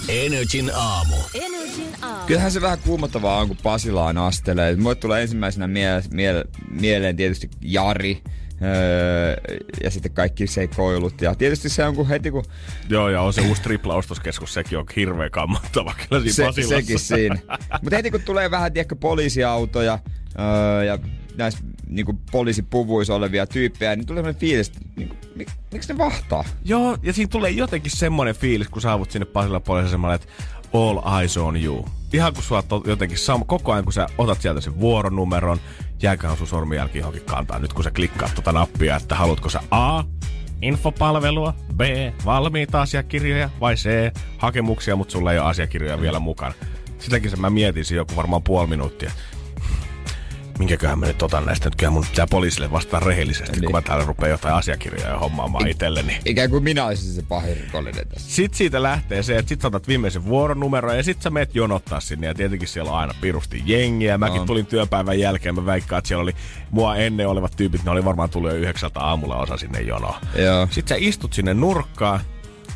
Energin aamu. Energin aamu. Kyllähän se vähän kuumottavaa on, kun Pasilaan astelee. Mulle tulee ensimmäisenä mie- mie- mieleen tietysti Jari, Öö, ja sitten kaikki seikoilut. Ja tietysti se on kun heti kun... Joo, ja on se uusi triplaostoskeskus, sekin on hirveän kammottava kyllä siinä se, Sekin siinä. Mutta heti kun tulee vähän, tiedätkö, poliisiautoja öö, ja näissä niin poliisipuvuissa olevia tyyppejä, niin tulee sellainen fiilis, että niin mik, miksi ne vahtaa? Joo, ja siinä tulee jotenkin semmoinen fiilis, kun saavut sinne Pasilla poliisiasemalle, että all eyes on you. Ihan kun sua jotenkin sam- koko ajan, kun sä otat sieltä sen vuoronumeron, jääköhän sun sormenjälki johonkin kantaa nyt, kun sä klikkaat tuota nappia, että haluatko sä A, infopalvelua, B, valmiita asiakirjoja vai C, hakemuksia, mutta sulla ei ole asiakirjoja vielä mukana. Sitäkin mä mietin joku varmaan puoli minuuttia minkäköhän mä nyt otan näistä. Nyt kyllä mun pitää poliisille vastaa rehellisesti, niin. kun mä täällä rupean jotain asiakirjoja hommaamaan I- itselleni. Ikään kuin minä olisin se pahin rikollinen tässä. Sitten siitä lähtee se, että sit saatat viimeisen vuoronumero ja sit sä meet jonottaa sinne. Ja tietenkin siellä on aina pirusti jengiä. Mäkin no. tulin työpäivän jälkeen, mä väikkaan, että siellä oli mua ennen olevat tyypit, ne oli varmaan tullut jo yhdeksältä aamulla osa sinne jonoa. Joo. Sitten sä istut sinne nurkkaan,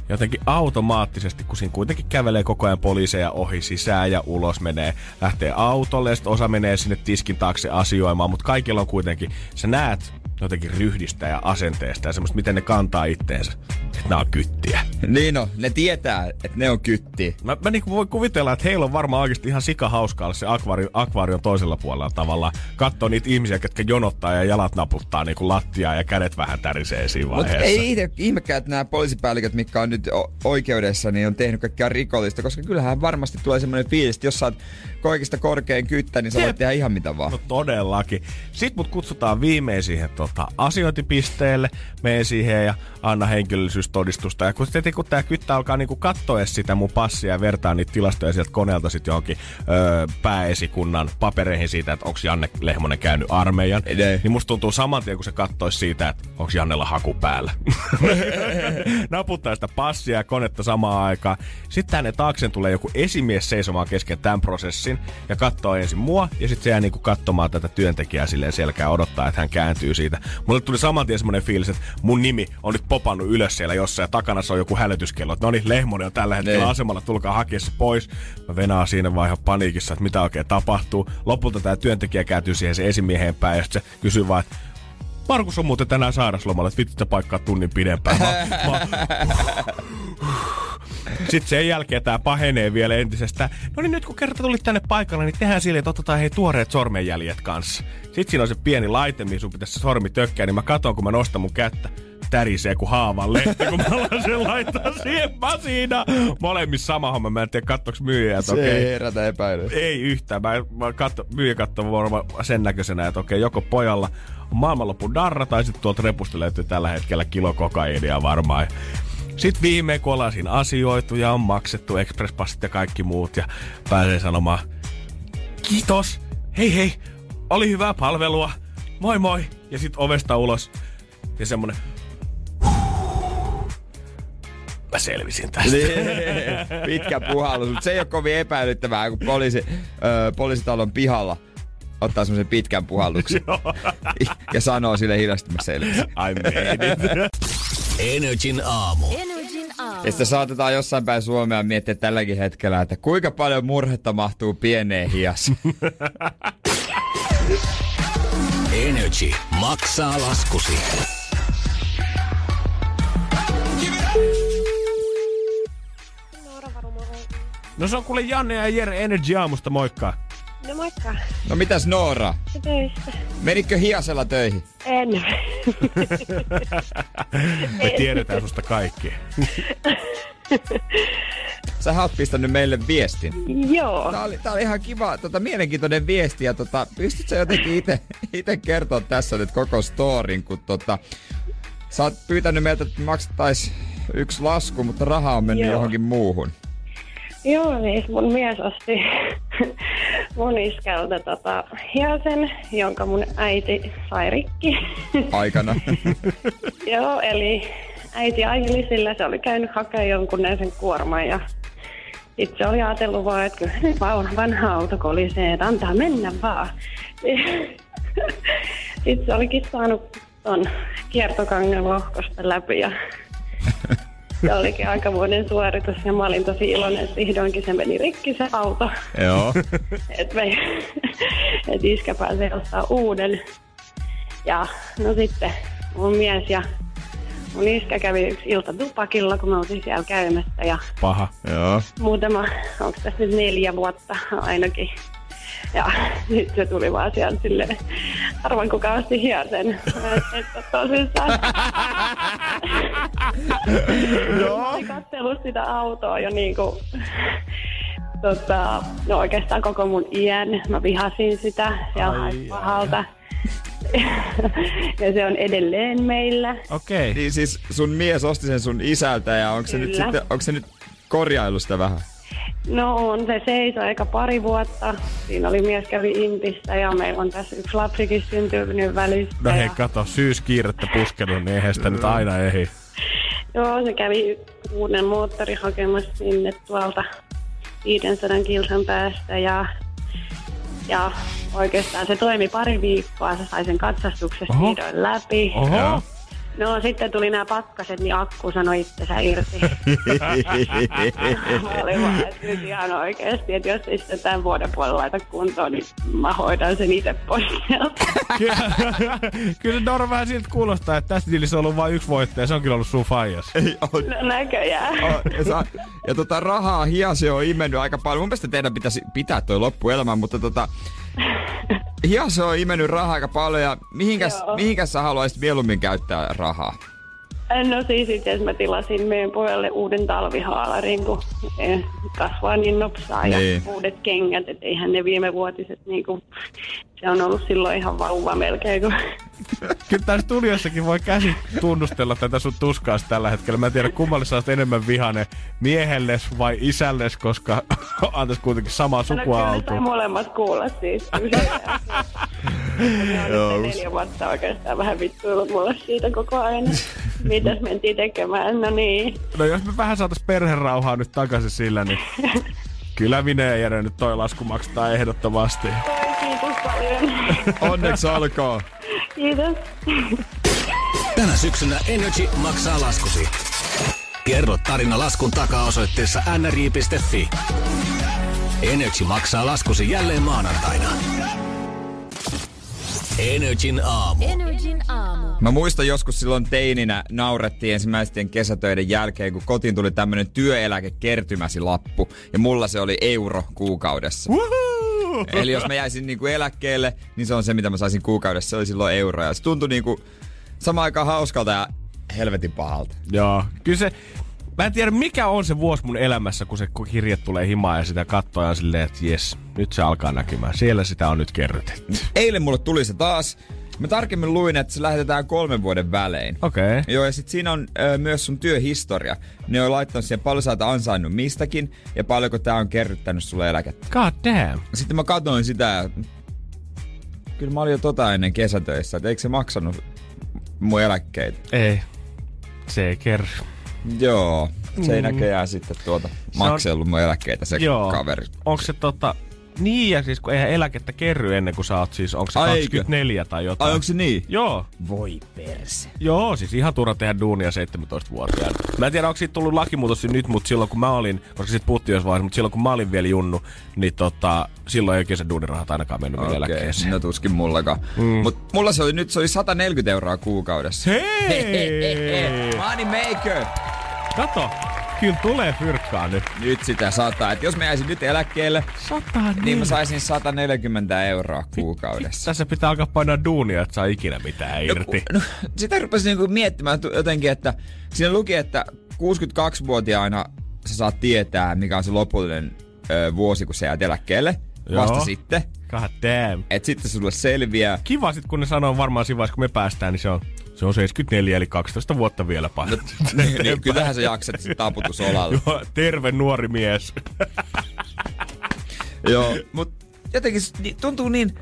jotenkin automaattisesti, kun siinä kuitenkin kävelee koko ajan poliiseja ohi sisään ja ulos menee, lähtee autolle ja osa menee sinne tiskin taakse asioimaan, mutta kaikilla on kuitenkin, sä näet jotenkin ryhdistä ja asenteesta ja semmoista, miten ne kantaa itteensä, että nämä on kyttiä. Niin no, ne tietää, että ne on kytti. Mä, mä niin voin kuvitella, että heillä on varmaan oikeasti ihan sika hauskaa se akvaari, akvaarion toisella puolella tavallaan. Katsoa niitä ihmisiä, jotka jonottaa ja jalat naputtaa niin kuin lattiaa ja kädet vähän tärisee siinä vaiheessa. Mutta ei itse ihmekään, että nämä poliisipäälliköt, mitkä on nyt oikeudessa, niin on tehnyt kaikkea rikollista, koska kyllähän varmasti tulee semmoinen fiilis, että jos sä oot kaikista korkein kyttä, niin sä voit tehdä ihan mitä vaan. No todellakin. Sitten mut kutsutaan viimein siihen tota, asiointipisteelle, menen siihen ja anna henkilöllisyystodistusta. Ja kun, sitten, kun tämä kyttä alkaa niinku katsoa sitä mun passia ja vertaa niitä tilastoja sieltä koneelta sitten johonkin öö, pääesikunnan papereihin siitä, että onko Janne Lehmonen käynyt armeijan, Ne. niin musta tuntuu saman tien, kun se katsoisi siitä, että onko Jannella haku päällä. Naputtaa sitä passia ja konetta samaan aikaan. Sitten tänne taakse tulee joku esimies seisomaan kesken tämän prosessin ja katsoo ensin mua ja sitten se jää niinku katsomaan tätä työntekijää silleen selkää odottaa, että hän kääntyy siitä. Mulle tuli saman tien semmoinen fiilis, että mun nimi on nyt popannut ylös siellä jossain ja takana se on joku hälytyskello. Että no niin, Lehmonen on tällä hetkellä Niin. asemalla, tulkaa hakea se pois. Mä venaan siinä vaan ihan paniikissa, että mitä oikein tapahtuu. Lopulta tämä työntekijä kääntyy siihen se esimieheen päin ja sit se kysyy vaan, että Markus on muuten tänään sairaslomalla, että vittu paikkaa tunnin pidempään. Mä, mä, sitten sen jälkeen tämä pahenee vielä entisestään. No niin nyt kun kerta tulit tänne paikalle, niin tehdään silleen, että otetaan hei tuoreet sormenjäljet kanssa. Sitten siinä on se pieni laite, mihin sun pitäisi se sormi tökkää, niin mä katon, kun mä nostan mun kättä tärisee kuin haavan lehti, kun mä alan sen laittaa siihen masiinaan. Molemmissa sama homma, mä en tiedä kattoks myyjä, että Se ei okei. herätä epäilyä. Ei yhtään. Mä, mä katso, myyjä katsoo varmaan sen näköisenä, että okei, joko pojalla on maailmanlopun darra, tai sitten tuolta repusta löytyy tällä hetkellä kilo kokaiinia varmaan. Sitten viimein, kun ollaan siinä asioitu ja on maksettu expresspassit ja kaikki muut, ja pääsee sanomaan, kiitos, hei hei, oli hyvää palvelua, moi moi, ja sitten ovesta ulos. Ja semmonen, mä selvisin tästä. Niin, Pitkä puhallus, mutta se ei ole kovin epäilyttävää, kun poliisi, ö, poliisitalon pihalla ottaa semmoisen pitkän puhalluksen ja sanoo sille hiljasti, mä selvisin. I made it. Energin aamu. Energin aamu. Ja sitten saatetaan jossain päin Suomea miettiä tälläkin hetkellä, että kuinka paljon murhetta mahtuu pieneen hias. Energy maksaa laskusi. No se on kuule Janne ja Jere Energy aamusta, moikka. No moikka. No mitäs Noora? Töistä. Menikö hiasella töihin? En. Me tiedetään susta kaikki. Sä oot pistänyt meille viestin. Joo. Tää oli, tää oli ihan kiva, tota, mielenkiintoinen viesti ja tota, pystyt sä jotenkin ite, ite kertoa tässä nyt koko storin, kun tota, sä oot pyytänyt meiltä, että maksattais yksi lasku, mutta raha on mennyt Joo. johonkin muuhun. Joo, niin mun mies osti mun iskältä tota, hiasen, jonka mun äiti sai rikki. Aikana. Joo, eli äiti ajeli sillä, se oli käynyt hakemaan jonkunnäisen kuorman ja sitten se oli ajatellut vaan, että kyllä nyt vaan vanha auto kolisee, että antaa mennä vaan. Sitten se olikin saanut ton kiertokangen lohkosta läpi ja se olikin aikamoinen suoritus ja mä olin tosi iloinen, että vihdoinkin se meni rikki se auto. Joo. Että et iskä pääsee ostaa uuden. Ja no sitten mun mies ja mun iskä kävi yksi ilta tupakilla, kun me oltiin siellä käymässä. Ja Paha. Joo. muutama, onko tässä nyt neljä vuotta ainakin. Ja nyt se tuli vaan sieltä silleen, arvan kuka osti hiasen. Että tosissaan. Mä olin katsellut sitä autoa jo niinku, tota, no oikeastaan koko mun iän. Mä vihasin sitä ja pahalta. ja se on edelleen meillä. Okei. Okay. Niin siis sun mies osti sen sun isältä ja onko se, nyt sitten, onko se nyt korjailu sitä vähän? No on se seisoi aika pari vuotta. Siinä oli mies kävi Intissä ja meillä on tässä yksi lapsikin syntynyt välissä. No hei, ja, kato, syyskiirettä puskenut, niin eihän sitä nyt aina ehdi. joo, se kävi uuden moottori hakemassa sinne tuolta 500 kilsan päästä ja, ja oikeastaan se toimi pari viikkoa. Se sai sen katsastuksessa Oho. vihdoin läpi. Oho. No sitten tuli nämä pakkaset, niin akku sanoi itsensä irti. Mä olin vaan, että nyt ihan oikeasti, että jos ei sitä tämän vuoden puolella laita kuntoon, niin mä hoidan sen itse pois. Kyllä, kyllä se Nora vähän siltä kuulostaa, että tässä diilissä on ollut vain yksi voittaja, se on kyllä ollut sun faijas. Ei oo. No, näköjään. Oh, ja, sa- ja tota rahaa hiase on imennyt aika paljon. Mun mielestä teidän pitäisi pitää toi loppuelämä, mutta tota, hiase on imennyt rahaa aika paljon ja mihinkäs, Joo. mihinkäs sä haluaisit mieluummin käyttää rahaa? No siis itse asiassa mä tilasin meidän pojalle uuden talvihaalarin, kun kasvaa niin nopsaa Niin. ja uudet kengät, että eihän ne viime vuotiset niinku, se on ollut silloin ihan vauva melkein, kun Kyllä täällä studiossakin voi käsi tunnustella tätä sun tuskaas tällä hetkellä. Mä en tiedä kummalle sä oot enemmän vihane, miehelles vai isälles, koska antais kuitenkin samaa No sukua kyllä sai altuun. molemmat kuulla siis. Joo, neljä vuotta oikeastaan vähän vittuillut mulle siitä koko ajan. Mitäs mentiin tekemään? No niin. No jos me vähän saatais perherauhaa nyt takaisin sillä, niin kyllä minä ja Jere nyt toi lasku maksetaan ehdottomasti. Kiitos paljon. Onneksi olkoon. Kiitos. Tänä syksynä Energy maksaa laskusi. Kerro tarina laskun takaa osoitteessa nri.fi. Energy maksaa laskusi jälleen maanantaina. Energin aamu. Energin aamu. Mä muistan joskus silloin teininä naurettiin ensimmäisten kesätöiden jälkeen, kun kotiin tuli tämmönen työeläkekertymäsi lappu. Ja mulla se oli euro kuukaudessa. Woohoo! Eli jos mä jäisin niinku eläkkeelle, niin se on se, mitä mä saisin kuukaudessa. Se oli silloin euro. Ja se tuntui niinku samaan aikaan hauskalta ja helvetin pahalta. Joo, kyllä se... Mä en tiedä, mikä on se vuosi mun elämässä, kun se kirje tulee himaan ja sitä katsoo ja silleen, että jes, nyt se alkaa näkymään. Siellä sitä on nyt kerrytetty. Eilen mulle tuli se taas. Mä tarkemmin luin, että se lähetetään kolmen vuoden välein. Okei. Okay. Joo, ja sit siinä on ö, myös sun työhistoria. Ne on laittanut siihen paljon sä oot ansainnut mistäkin ja paljonko tää on kerryttänyt sulle eläkettä. God damn. Sitten mä katsoin sitä ja kyllä mä olin jo tota ennen kesätöissä, että eikö se maksanut mun eläkkeitä. Ei. Se ei kerry. Joo, se ei Mm. näköjään sitten tuota maksellut mun eläkkeitä se Joo. kaveri. Onko se tota... Niin, ja siis kun eihän eläkettä kerry ennen kuin sä oot siis, onko se Ai, 24 tai jotain? Ai onko se niin? Joo, Voi perse. joo, siis ihan turha tehdä duunia 17-vuotiaana. Mä en tiedä, onko siitä tullut lakimuutos nyt, mutta silloin kun mä olin, koska sit puhuttiin jos vaiheessa, mutta silloin kun mä olin vielä junnu, niin tota, silloin ei oikein se duunirahat ainakaan mennyt okay. Okei, eläkkeeseen. no tuskin mullakaan. Mm. Mut mulla se oli nyt se oli 140 euroa kuukaudessa. Hei! Money maker! Kato, kyllä tulee fyrkkaa nyt. Nyt sitä sataa. Et jos mä jäisin nyt eläkkeelle, Sata niin mä saisin 140 euroa kuukaudessa. Tässä pitää alkaa painaa duunia, että saa ikinä mitään irti. No, no, sitä rupesin niinku miettimään jotenkin, että siinä luki, että 62-vuotiaana sä saat tietää, mikä on se lopullinen ö, vuosi, kun sä jäät eläkkeelle. Joo. Vasta sitten. God damn. Et sitten sulle selviää. Kiva sit, kun ne sanoo varmaan siinä vaiheessa, kun me päästään, niin se on, se on 74, eli 12 vuotta vielä painat. niin, niin, kyllähän sä jaksat sit taputusolalle. Joo, terve nuori mies. Joo, mut jotenkin niin, tuntuu niin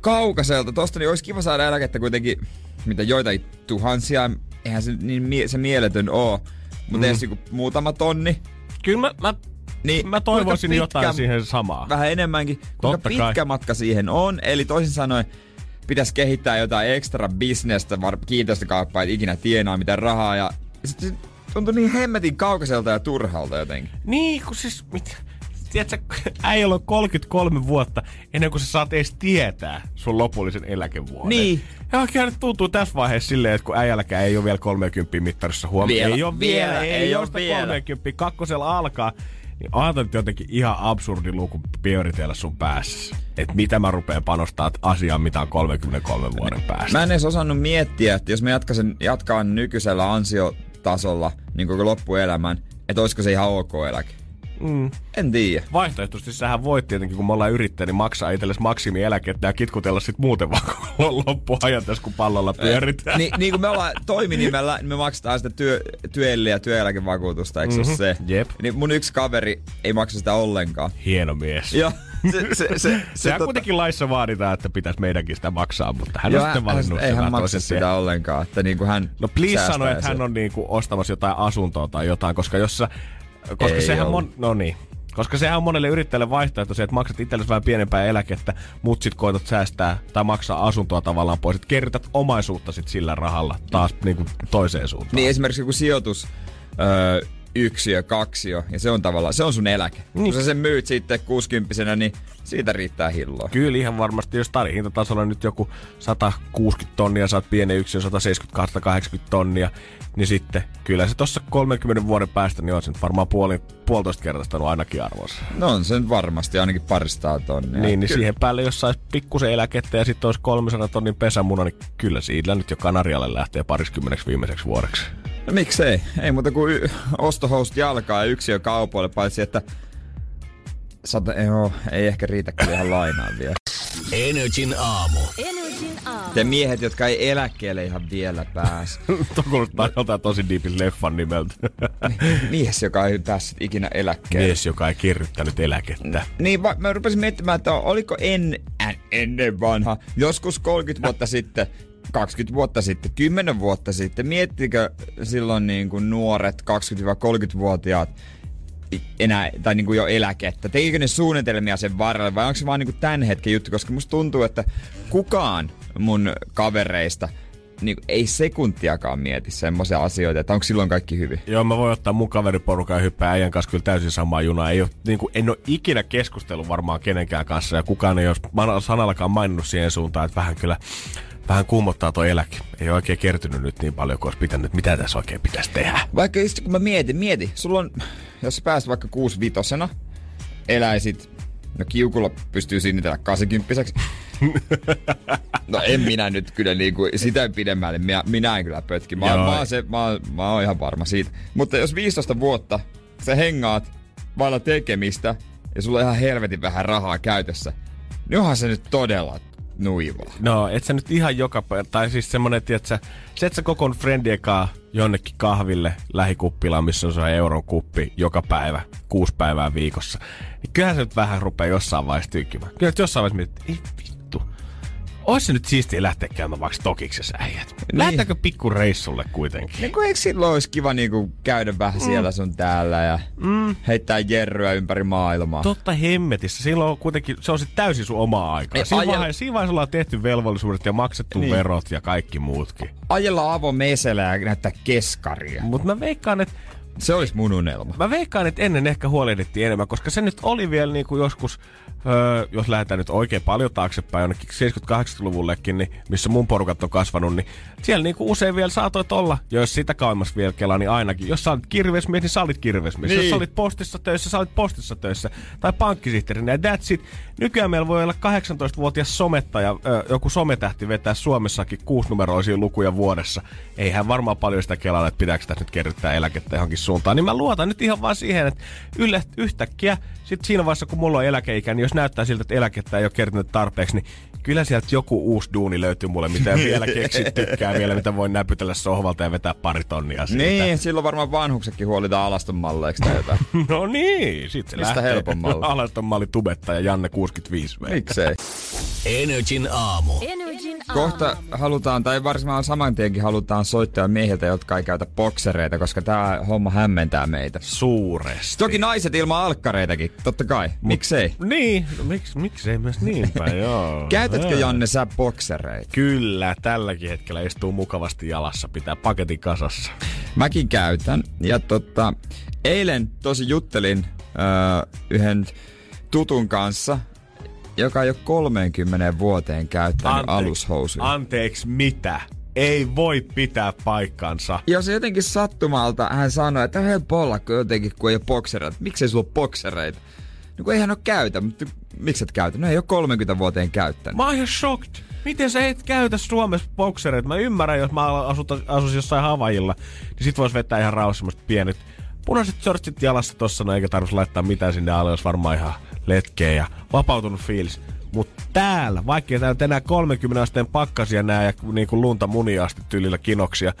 kaukaiselta tosta, niin olisi kiva saada eläkettä kuitenkin, mitä joitain tuhansia, eihän se niin mie- se mieletön oo, mutta mm. edes joku muutama tonni. Kyllä mä, mä, Niin mä toivoisin kuinka jotain siihen samaan. Vähän enemmänkin, kuinka Totta pitkä kai. matka siihen on. Eli toisin sanoen, pitäisi kehittää jotain ekstra bisnestä, kiinteistökauppaa, et ikinä tienaa mitään rahaa. Ja se tuntuu niin hemmetin kaukaiselta ja turhalta jotenkin. Niin, kun siis... Mit, tiedätkö, äijällä on 33 vuotta ennen kuin sä saat edes tietää sun lopullisen eläkevuoden. Niin. Ja oikein nyt tuntuu tässä vaiheessa silleen, että kun äijälläkään ei ole vielä 30 mittarissa huomioon. Ei ole vielä, ei, ei ole vielä. 30, kakkosella alkaa. Niin ajatellaan jotenkin ihan absurdi luku pyöritellä sun päässä. Että mitä mä rupean panostaa asiaan, mitä on 33 vuoden päästä. Mä en edes osannut miettiä, että jos mä jatkasin, jatkaan nykyisellä ansiotasolla niin koko loppuelämän, että olisiko se ihan ok eläke. Mm. En tiedä. Vaihtoehtoisesti sähän voit tietenkin, kun me ollaan yrittäjä, niin maksaa itsellesi maksimieläkettä ja kitkutella sit muuten vaan koko loppuajan tässä, kun pallolla pyöritään. Ni, niin kuin me ollaan toiminimellä, niin me maksetaan sitä työ, työelli- ja työeläkevakuutusta, eikö mm-hmm. se ole se? Jep. Niin mun yksi kaveri ei maksa sitä ollenkaan. Hieno mies. Joo, se, se, se, se, Sehän tota- kuitenkin laissa vaaditaan, että pitäisi meidänkin sitä maksaa, mutta hän Joo, on sitten valinnut ei sen hän maksa sitä tien. ollenkaan, että niinku hän No please sano, että hän on niinku ostamassa jotain asuntoa tai jotain, koska jos sä, koska Ei sehän ollut. mon, no niin, koska sehän on monelle yrittäjälle vaihtoehto se, että maksat itsellesi vähän pienempää eläkettä, mut sit koetat säästää tai maksaa asuntoa tavallaan pois, että kerrytät omaisuutta sit sillä rahalla taas niinku toiseen suuntaan. Niin esimerkiksi joku sijoitus öö, yksiö, kaksio, ja se on tavallaan, se on sun eläke. Niin. Kun sä sen myyt sitten 60 niin siitä riittää hilloa. Kyllä ihan varmasti, jos tarihintatasolla nyt joku 160 tonnia, saat pienen yksilön 170-180 tonnia, niin sitten kyllä se tuossa 30 vuoden päästä, niin on se nyt varmaan puoli, puolitoista kertaistanut ainakin arvossa. No on se varmasti ainakin paristaa tonnia. Niin, niin siihen päälle, jos saisi pikkusen eläkettä ja sitten olisi 300 tonnin pesämuna, niin kyllä siitä nyt jo Kanarialle lähtee pariskymmeneksi viimeiseksi vuodeksi. No miksei? Ei muuta kuin y- ostohoust jalkaa ja yksi jo kaupoille, paitsi että Sata, joo, ei ehkä riitä kyllä ihan lainaan vielä. Energin aamu. Energin aamu. Te miehet, jotka ei eläkkeelle ihan vielä pääs. Tuo kuulostaa jotain tosi diipin leffan nimeltä. Mies, joka ei päässyt ikinä eläkkeelle. Mies, joka ei kerryttänyt eläkettä. Niin, va- mä rupesin miettimään, että oliko en, en, ennen vanha, joskus 30 vuotta sitten, 20 vuotta sitten, 10 vuotta sitten, miettikö silloin niin kuin nuoret 20-30-vuotiaat enää, tai niin kuin jo eläkettä? Tekikö ne suunnitelmia sen varrelle vai onko se vaan niin kuin tämän hetken juttu? Koska musta tuntuu, että kukaan mun kavereista niin ei sekuntiakaan mieti semmoisia asioita, että onko silloin kaikki hyvin. Joo, mä voin ottaa mun kaveriporukan ja hyppää äijän kanssa kyllä täysin samaa junaa. Ei ole, niin kuin, en ole ikinä keskustellut varmaan kenenkään kanssa ja kukaan ei ole sanallakaan maininnut siihen suuntaan, että vähän kyllä vähän kuumottaa tuo eläke. Ei ole oikein kertynyt nyt niin paljon, kun olisi pitänyt, mitä tässä oikein pitäisi tehdä. Vaikka just kun mä mietin, mieti, sulla on, jos sä pääset vaikka vitosena, eläisit, no kiukulla pystyy sinnitellä 80 No en minä nyt kyllä niinku sitä pidemmälle, minä, minä en kyllä pötki. Mä, mä, oon se, mä, mä oon ihan varma siitä. Mutta jos 15 vuotta sä hengaat vailla tekemistä ja sulla on ihan helvetin vähän rahaa käytössä, niin onhan se nyt todella nuivaa. No, et sä nyt ihan joka päivä, tai siis semmonen, että sä, se, että sä kokon friendien jonnekin kahville lähikuppilaan, missä on se euron kuppi joka päivä, kuusi päivää viikossa, niin kyllähän se nyt vähän rupeaa jossain vaiheessa tykkimään. Kyllä jossain vaiheessa mietit, ei Ois se nyt siistiä lähteä käymään vaikka Stokiksessa äijät. Niin. Lähdetäänkö pikku reissulle kuitenkin? Niin kuin eikö silloin olisi kiva niinku käydä vähän mm. siellä sun täällä ja mm. heittää jerryä ympäri maailmaa. Totta hemmetissä. Silloin on kuitenkin, se on sitten täysin sun omaa aikaa. Siinä, ajel... vaiheessa, siinä vaiheessa ollaan tehty velvollisuudet ja maksettu niin. verot ja kaikki muutkin. Ajella avomeselä ja näyttää keskaria. Mutta mä veikkaan, että se olisi mun unelma. Mä veikkaan, että ennen ehkä huolehdittiin enemmän, koska se nyt oli vielä niin kuin joskus, öö, jos lähdetään nyt oikein paljon taaksepäin, jonnekin 70-80-luvullekin, niin missä mun porukat on kasvanut, niin siellä niin kuin usein vielä saatoit olla, ja jos sitä kauemmas vielä kelaa, niin ainakin. Jos sä olit kirvesmies, niin sä olit kirvesmies. Niin. Jos sä olit postissa töissä, sä olit postissa töissä. Tai pankkisihteerinä, ja that's it. Nykyään meillä voi olla 18-vuotias somettaja, öö, joku sometähti vetää Suomessakin kuusinumeroisia lukuja vuodessa. Eihän varmaan paljon sitä kelaa, että pitääkö tässä nyt kerryttää eläkettä johonkin suuntaan, niin mä luotan nyt ihan vaan siihen, että yllä, yhtäkkiä sit siinä vaiheessa, kun mulla on eläkeikä, niin jos näyttää siltä, että eläkettä ei ole kertynyt tarpeeksi, niin kyllä sieltä joku uusi duuni löytyy mulle, mitä vielä keksit tykkää vielä, mitä voin näpytellä sohvalta ja vetää pari tonnia siitä. Niin, silloin varmaan vanhuksetkin huolitaan alaston malleiksi tai jotain. no niin, sit se Mistä lähtee. helpon malli? Alaston malli tubettaja Janne 65. Miksei? Energin aamu. Energin aamu. Kohta halutaan, tai varsinkaan saman tienkin halutaan soittaa miehiltä, jotka ei käytä boksereita, koska tämä homma hämmentää meitä. Suuresti. Toki naiset ilman alkkareitakin, totta kai. Mut, miksei? Niin, no, miksi, miksei myös niin päin, joo. Käytätkö Janne sä boksereita? Kyllä, tälläkin hetkellä istuu mukavasti jalassa, pitää paketin kasassa. Mäkin käytän. Ja tota, eilen tosi juttelin öö, yhden tutun kanssa, joka ei ole 30 vuoteen käyttänyt Anteeksi, alushousuja. Anteeksi, mitä? Ei voi pitää paikkansa. Ja se jotenkin sattumalta hän sanoi, että helppo olla kun jotenkin, kun ei ole boksereita. Miksei sulla ole boksereita? No kun eihän ole käytä, mutta miksi et käytä? No ei ole 30 vuoteen käyttänyt. Mä oon ihan shocked. Miten sä et käytä Suomessa boksereita? Mä ymmärrän, jos mä asuisin jossain Havajilla, niin sit vois vetää ihan rauhassa pienet punaiset shortsit jalassa tossa, no eikä tarvitsisi laittaa mitään sinne alle, jos varmaan ihan letkeä ja vapautunut fiilis. Mutta täällä, vaikka täällä enää 30 asteen pakkasia nää ja niinku lunta munia asti tyylillä kinoksia,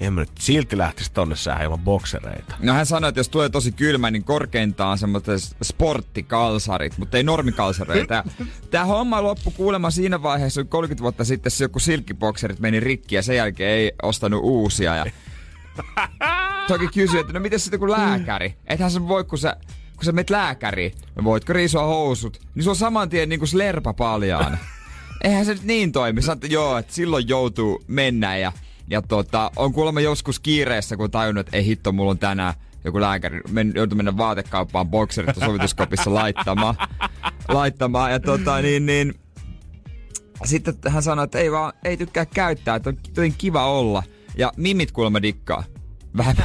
en mä nyt silti lähtisi tonne sää ilman boksereita. No hän sanoi, että jos tulee tosi kylmä, niin korkeintaan semmoiset sporttikalsarit, mutta ei normikalsareita. Tämä homma loppu kuulemma siinä vaiheessa, kun 30 vuotta sitten se joku silkkibokserit meni rikki ja sen jälkeen ei ostanut uusia. Ja Toki kysyi, että no miten sitten kun lääkäri? Ethän se voi, kun sä kun sä menet lääkäriin, voitko riisua housut, niin se on saman tien niin kuin slerpa paljaan. Eihän se nyt niin toimi. Sä joo, että silloin joutuu mennä ja, ja tota, on kuulemma joskus kiireessä, kun tajunnut, että ei hitto, mulla on tänään joku lääkäri men, joutui mennä vaatekauppaan bokserit sovituskopissa laittamaan. laittamaan. Ja tota, niin, niin, sitten hän sanoi, että ei vaan, ei tykkää käyttää, että on kiva olla. Ja mimit kuulemma dikkaa. Vähän,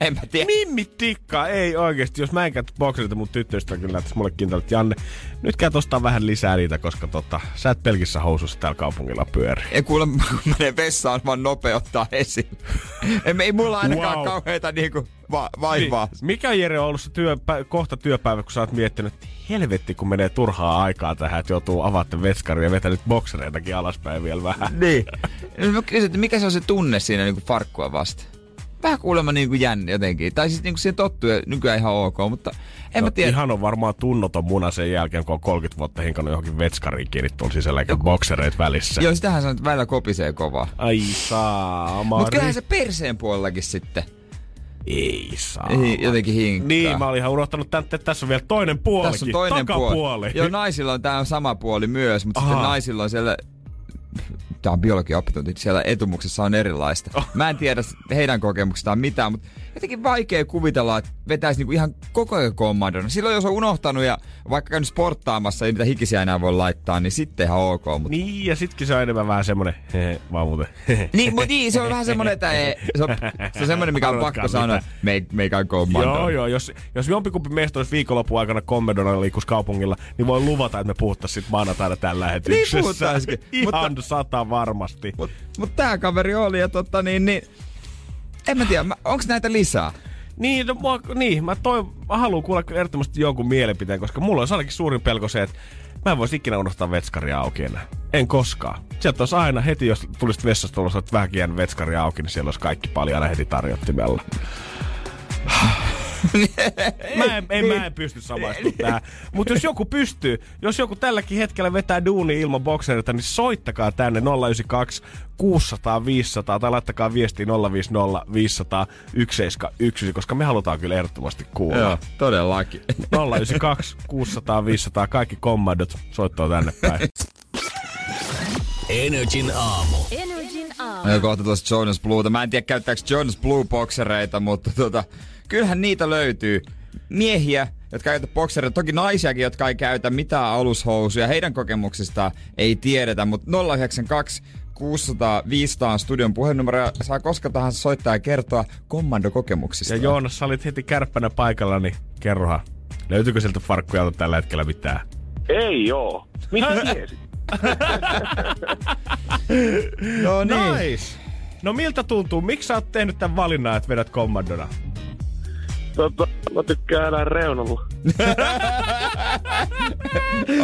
en mä tiedä. Mimmit tikkaa, ei oikeesti. Jos mä en käytä bokserilta mun tyttöystä kyllä lähtisi mulle että Janne, nyt käy tostaa vähän lisää niitä, koska tota, sä et pelkissä housussa täällä kaupungilla pyöri. Ei kuule, kun menee vessaan, vaan nopeuttaa esiin. ei, ei mulla ainakaan wow. kauheita niinku va- vaivaa. Niin. Mikä Jere on ollut se työ, kohta työpäivä, kun sä oot miettinyt, että helvetti kun menee turhaa aikaa tähän, että joutuu avaatte vetskari ja vetänyt boksereitakin alaspäin vielä vähän. Niin. Mä kysyn, että mikä se on se tunne siinä niin farkkua vasta? Vähän kuulemma niin kuin jänni jotenkin. Tai siis niin kuin siihen tottuu ja nykyään ihan ok, mutta en no, mä tiedä. Ihan on varmaan tunnoton muna sen jälkeen, kun on 30 vuotta hinkannut johonkin vetskariin kiinni tuolla sisällä eikä boksereit välissä. Joo, sitähän sanoo, että välillä kopisee kovaa. Ai saa, Mutta kyllähän se perseen puolellakin sitten. Ei saa. Ei, jotenkin hinkkaa. Niin, mä olin ihan unohtanut tämän, että tässä on vielä toinen puoli. Tässä on toinen puoli. Joo, naisilla on tämä sama puoli myös, mutta Aha. sitten naisilla on siellä tämä on biologian oppitunti, siellä etumuksessa on erilaista. Oh. Mä en tiedä heidän kokemuksistaan mitään, mutta jotenkin vaikea kuvitella, että vetäisi niinku ihan koko ajan kommandona. Silloin jos on unohtanut ja vaikka käynyt sporttaamassa, ei niitä hikisiä enää voi laittaa, niin sitten ihan ok. Mutta... Niin, ja sittenkin se on enemmän vähän semmonen, vaan muuten. niin, mutta niin, se on vähän semmonen, että ei, se, on, se on semmonen, mikä on pakko sanoa, me, me ei käy Joo, joo, jos, jos jompikumpi meistä olisi viikonlopun aikana kommandona liikkus kaupungilla, niin voi luvata, että me puhuttaisiin sit maanantaina tällä lähetyksessä. Niin puhuttaisikin. ihan mutta, sata varmasti. Mutta mut tää kaveri oli ja totta niin, niin en mä tiedä, onko näitä lisää? Niin, no, mua, niin mä, toi, mä haluan kuulla ehdottomasti jonkun mielipiteen, koska mulla on ainakin suurin pelko se, että mä en voisi ikinä unohtaa vetskaria auki enää. En koskaan. Sieltä olisi aina heti, jos tulisit vessasta tulossa, että vähänkin vetskaria auki, niin siellä olisi kaikki paljon aina heti tarjottimella. mä, en, en, mä en pysty samaistumaan tähän. Mutta jos joku pystyy, jos joku tälläkin hetkellä vetää duuni ilman bokserilta, niin soittakaa tänne 092 600 500 tai laittakaa viesti 050 500 171, koska me halutaan kyllä ehdottomasti kuulla. Joo, todellakin. 092 600 500, kaikki kommandot soittaa tänne päin. Energin aamu. Energin aamu. Ja kohta tuosta Jonas Blueta. Mä en tiedä käyttääkö Jonas Blue boksereita, mutta tota, kyllähän niitä löytyy. Miehiä, jotka käytä boksereita, toki naisiakin, jotka ei käytä mitään alushousuja. Heidän kokemuksistaan ei tiedetä, mutta 092 600 500 on studion puhelinnumero ja saa koska tahansa soittaa ja kertoa kommandokokemuksista. Ja Joonas, sä olit heti kärppänä paikalla, niin kerrohan. Löytyykö sieltä farkkuja tällä hetkellä mitään? Ei joo. Mitä tiesit? no niin. Nice. No miltä tuntuu? Miksi sä oot tehnyt tämän valinnan, että vedät kommandona? Tota, mä tykkään elää reunalla.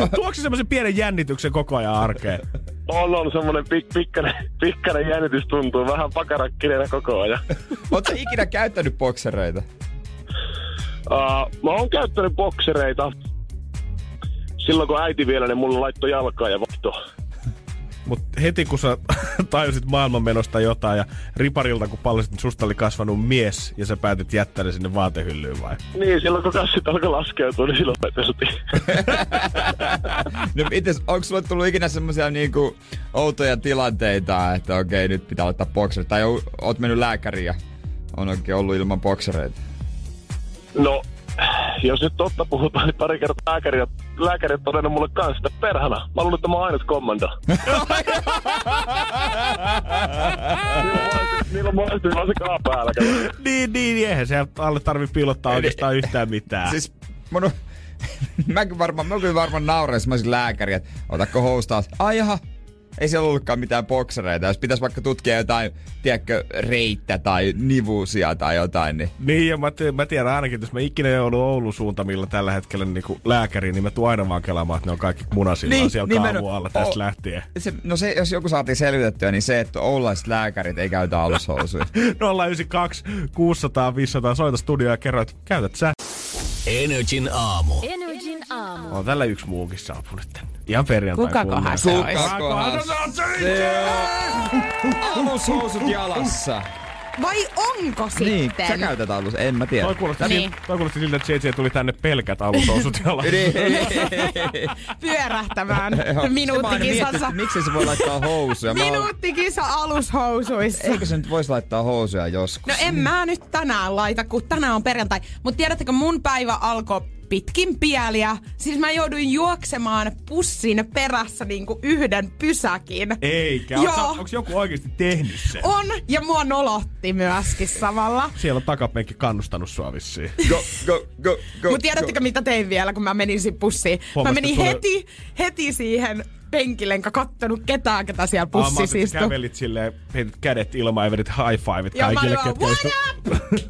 Tuokse se semmoisen pienen jännityksen koko ajan arkeen? On, on semmonen pik, pikkainen, pikkainen jännitys tuntuu. Vähän pakarakkineena koko ajan. Oletko ikinä käyttänyt boksereita? Uh, mä oon käyttänyt boksereita. Silloin kun äiti vielä, niin mulla laittoi jalkaa ja vaihto. Mutta heti kun sä tajusit maailmanmenosta jotain ja riparilta kun paljasit, että susta oli kasvanut mies ja sä päätit jättää ne sinne vaatehyllyyn vai? Niin, silloin kun kassit alkoi laskeutua, niin silloin pesuttiin. no mites, onko sulle tullut ikinä semmoisia niinku outoja tilanteita, että okei, nyt pitää ottaa bokserit, tai oot mennyt lääkäriin ja on oikein ollut ilman boksereita? No, jos nyt totta puhutaan, niin pari kertaa lääkäri, lääkäri on todennut mulle kanssa, että perhana. Mä luulen, että mä oon ainut kommando. niillä on monesti vaan se päällä. niin, niin, eihän se alle tarvi piilottaa oikeastaan yhtään mitään. Siis mun, mäkin varmaan, mä kyllä varmaan nauraisin, mä lääkäri, että otatko houstaa? Ai jaha, ei siellä ollutkaan mitään boksereita. Jos pitäisi vaikka tutkia jotain, tiedätkö, reittä tai nivuusia tai jotain, niin... Niin, ja mä, t- mä tiedän ainakin, että jos mä ikinä joudun Oulun suuntamilla tällä hetkellä niin lääkäriin, niin mä tuun aina vaan kelaamaan, että ne on kaikki munasillaan niin, siellä niin kaavu alla tästä o- lähtien. Se, no se, jos joku saatiin selvitettyä, niin se, että oululaiset lääkärit ei käytä alushousuja. 092 600 500, soita studioon ja kerro, että käytät sä. Energin aamu. Energin aamu. On tällä yksi muukin saapunut tänne. Ihan perjantai Kukakohan se olisi? Kukakohan se on? Alushousut jalassa. Vai onko sitten? Niin, sä käytät alus, en mä tiedä. Toi kuulosti, Niin. niin. toi kuulosti siltä, että JJ tuli tänne pelkät alushousut jalassa. Pyörähtämään. Se minuuttikisansa. miettinyt, että Miksi se voi laittaa housuja? Minuuttikisa alushousuissa. Eikö se nyt voisi laittaa housuja joskus? No en mä nyt tänään laita, kun tänään on perjantai. Mutta tiedättekö, mun päivä alkoi pitkin pieliä. Siis mä jouduin juoksemaan pussin perässä niinku yhden pysäkin. Eikä. Joo. Onko, onko joku oikeasti tehnyt sen? On, ja mua nolotti myöskin samalla. Siellä on takapenkki kannustanut sua vissiin. Go, go, go, go. Mutta tiedättekö mitä tein vielä, kun mä menin siinä pussiin? Mä Huomasitko, menin tuli- heti, heti siihen penkille, enkä kattonut ketään, ketä siellä mä pussissa ajattelin, että istui. kävelit silleen, heitit kädet ilmaan ja vedit high fiveit Ja mä kaikille, ketkä istu.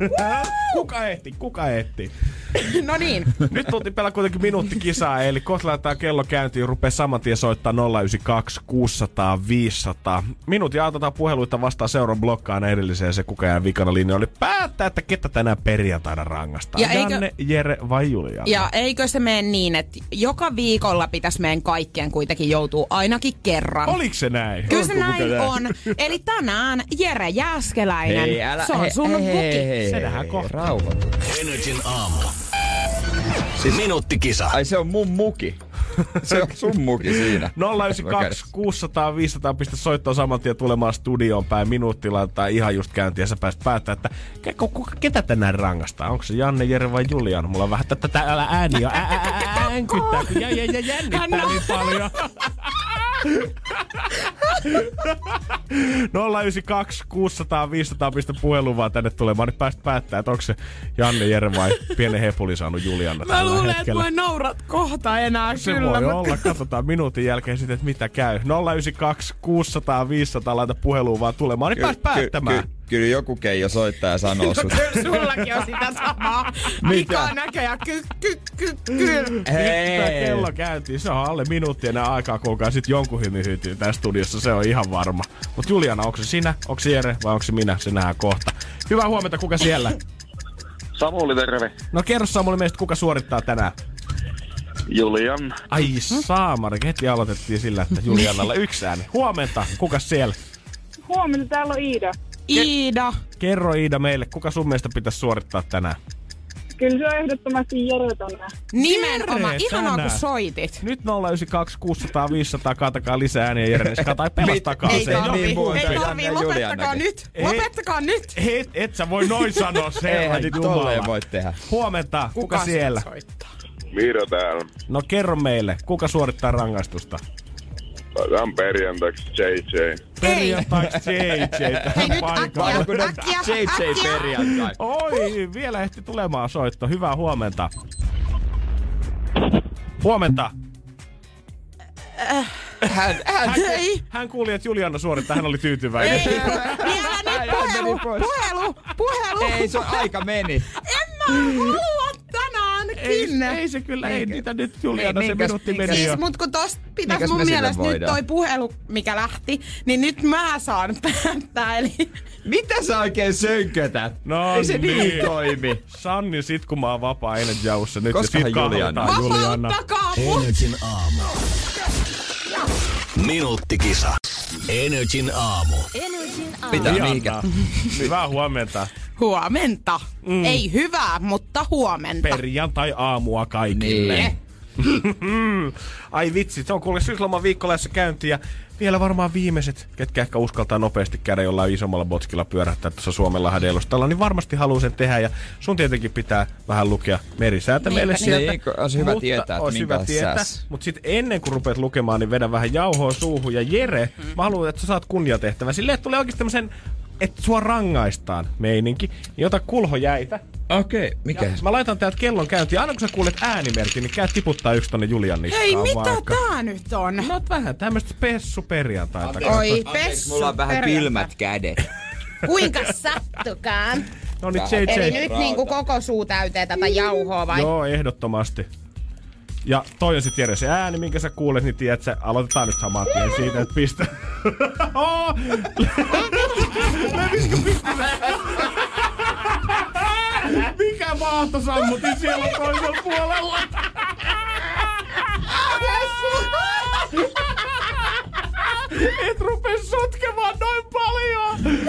kuka ehti? Kuka ehti? No niin. Nyt tultiin pelaa kuitenkin minuutti kisaa, eli kohta laitetaan kello käyntiin, rupeaa saman tien soittaa 092 600 500. Minuutin ja otetaan puheluita vastaan seuran blokkaan edelliseen se kuka jää vikana linja oli päättää, että ketä tänään perjantaina rangaistaan. Ja eikö- Janne, Jere vai Juliana? Ja eikö se mene niin, että joka viikolla pitäisi meidän kaikkien kuitenkin joutuu ainakin kerran. Oliko se näin? Kyllä se näin näin? on. Eli tänään Jere Jääskeläinen. Hei, älä, se on hei, sun hei, buki. hei, hei, Se hei, nähdään kohta. Rauhoitu. Energin aamu. Siis minuuttikisa. Ai se on mun muki. Se on sun muki siinä. 092 600 500 pistä soittoa saman tien tulemaan studioon päin minuuttilla tai ihan just käyntiin ja sä pääst päättää, että ketä tänään rangastaa? Onko se Janne, Jere vai Julian? Mulla on vähän tätä täällä ääni jo ää, ää, ää, äänkyttää, kun jä, jä, jä, jännittää niin paljon. 092 600 500 pistä puhelun vaan tänne tulemaan. Nyt päästä päättää, että onko se Janne, Jere vai pienen hepuli saanut Julianna Mä tällä luulen, että hetkellä. en naurat kohta enää Se kyllä. voi mutta- olla. Katsotaan minuutin jälkeen sitten, että mitä käy. 092 600 500 laita puheluun vaan tulemaan. Niin pääs päättämään. Ky- kyllä joku keijo soittaa ja sanoo sut. Sullakin on sitä samaa. Mikä näköjään ky, ky, ky, ky. Nyt tää Hei. kello käyntiin. Se on alle minuutti enää aikaa, kuulkaa sit jonkun hymy hyytyy tässä studiossa. Se on ihan varma. Mut Juliana, onko se sinä, onko se Jere vai onko se minä? Se nähdään kohta. Hyvää huomenta, kuka siellä? Samuli, terve. No kerro Samuli meistä, kuka suorittaa tänään? Julian. Ai saamari, heti aloitettiin sillä, että Julianalla yksi ääni. Huomenta, kuka siellä? Huomenna täällä on Iida. Iida. Kerro Iida meille, kuka sun mielestä pitäisi suorittaa tänään? Kyllä se on ehdottomasti Jere tänään. Nimenomaan. Jere, Ihanaa, tänään. kun soitit. Nyt 092 600 500, kaatakaa lisää ääniä Jere Niskaan tai pelastakaa Ei se. tarvii, niin muuta. ei tarvii. Lopettakaa nyt. Ei. Lopettakaa nyt. Et, et sä voi noin sanoa se. Eihän voi tehdä. Huomenta, kuka, kuka siellä? soittaa? Miro täällä. No kerro meille, kuka suorittaa rangaistusta? On perjantaiksi JJ. Perjantaiksi JJ tähän paikalle. JJ perjantai. Oi, vielä ehti tulemaan soitto. Hyvää huomenta. Huomenta. Hän, hän, Hei. Hän kuuli, että Juliana suorittaa, hän oli tyytyväinen. Ei, vielä nyt puhelu, puhelu, puhelu. ei, se aika meni. En mä halua tänään Ei, ei se kyllä, ei niitä nyt Juliana, Ei, se minkäs- minuutti minkäs- meni jo. Siis, mut kun tosta pitäis mun mielestä nyt toi puhelu, mikä lähti, niin nyt mä saan päättää. Eli Mitä sä oikein sönkötät? No Ei se niin. niin toimi. Sanni Sitkumaa on vapaa Energiaussa nyt. Koskahan ja sit Juliana? Juliana. vapauttakaa mut. Energin aamu. Minuuttikisa. Energin aamu. Energin aamu. Mitä mihinkä? Hyvää huomenta. Huomenta. Mm. Ei hyvää, mutta huomenta. Perjantai-aamua kaikille. Niin. Ai vitsi, se on kuule syysloman viikkolässä käynti ja vielä varmaan viimeiset, ketkä ehkä uskaltaa nopeasti käydä jollain isommalla botskilla pyörähtää tuossa Suomenlahden edustalla, niin varmasti haluaa sen tehdä ja sun tietenkin pitää vähän lukea merisäätä meille Niinpä, sieltä. niin, olisi hyvä Mutta tietää, että olisi hyvä tietää. Mutta sitten ennen kuin rupeat lukemaan, niin vedä vähän jauhoa suuhun. Ja Jere, Mm. mä haluan, että sä saat kunniatehtävän. Silleen, että tulee oikeasti tämmöisen, että sua rangaistaan meininki. Niin ota kulho jäitä. Okei, okay, mikä? Ja mä laitan täältä kellon käyntiin. Aina kun sä kuulet äänimerkin, niin käy tiputtaa yksi tonne Julian niskaan Hei, mitä vaikka. tää nyt on? No vähän tämmöistä pessu perjantaita. Oi, Anteeksi, pessu. mulla on vähän perjantai. kylmät kädet. Kuinka sattukaan? No niin, Eli JJ. nyt niinku koko suu täyteen tätä jauhoa vai? Joo, ehdottomasti. Ja toi on sit Jere se ääni, minkä sä kuulet, niin tiedät sä, aloitetaan nyt saman tien siitä, että pistä. Oh! Leviskö Mikä maahto sammutin siellä toisella puolella? Et rupes sotkemaan noin paljon!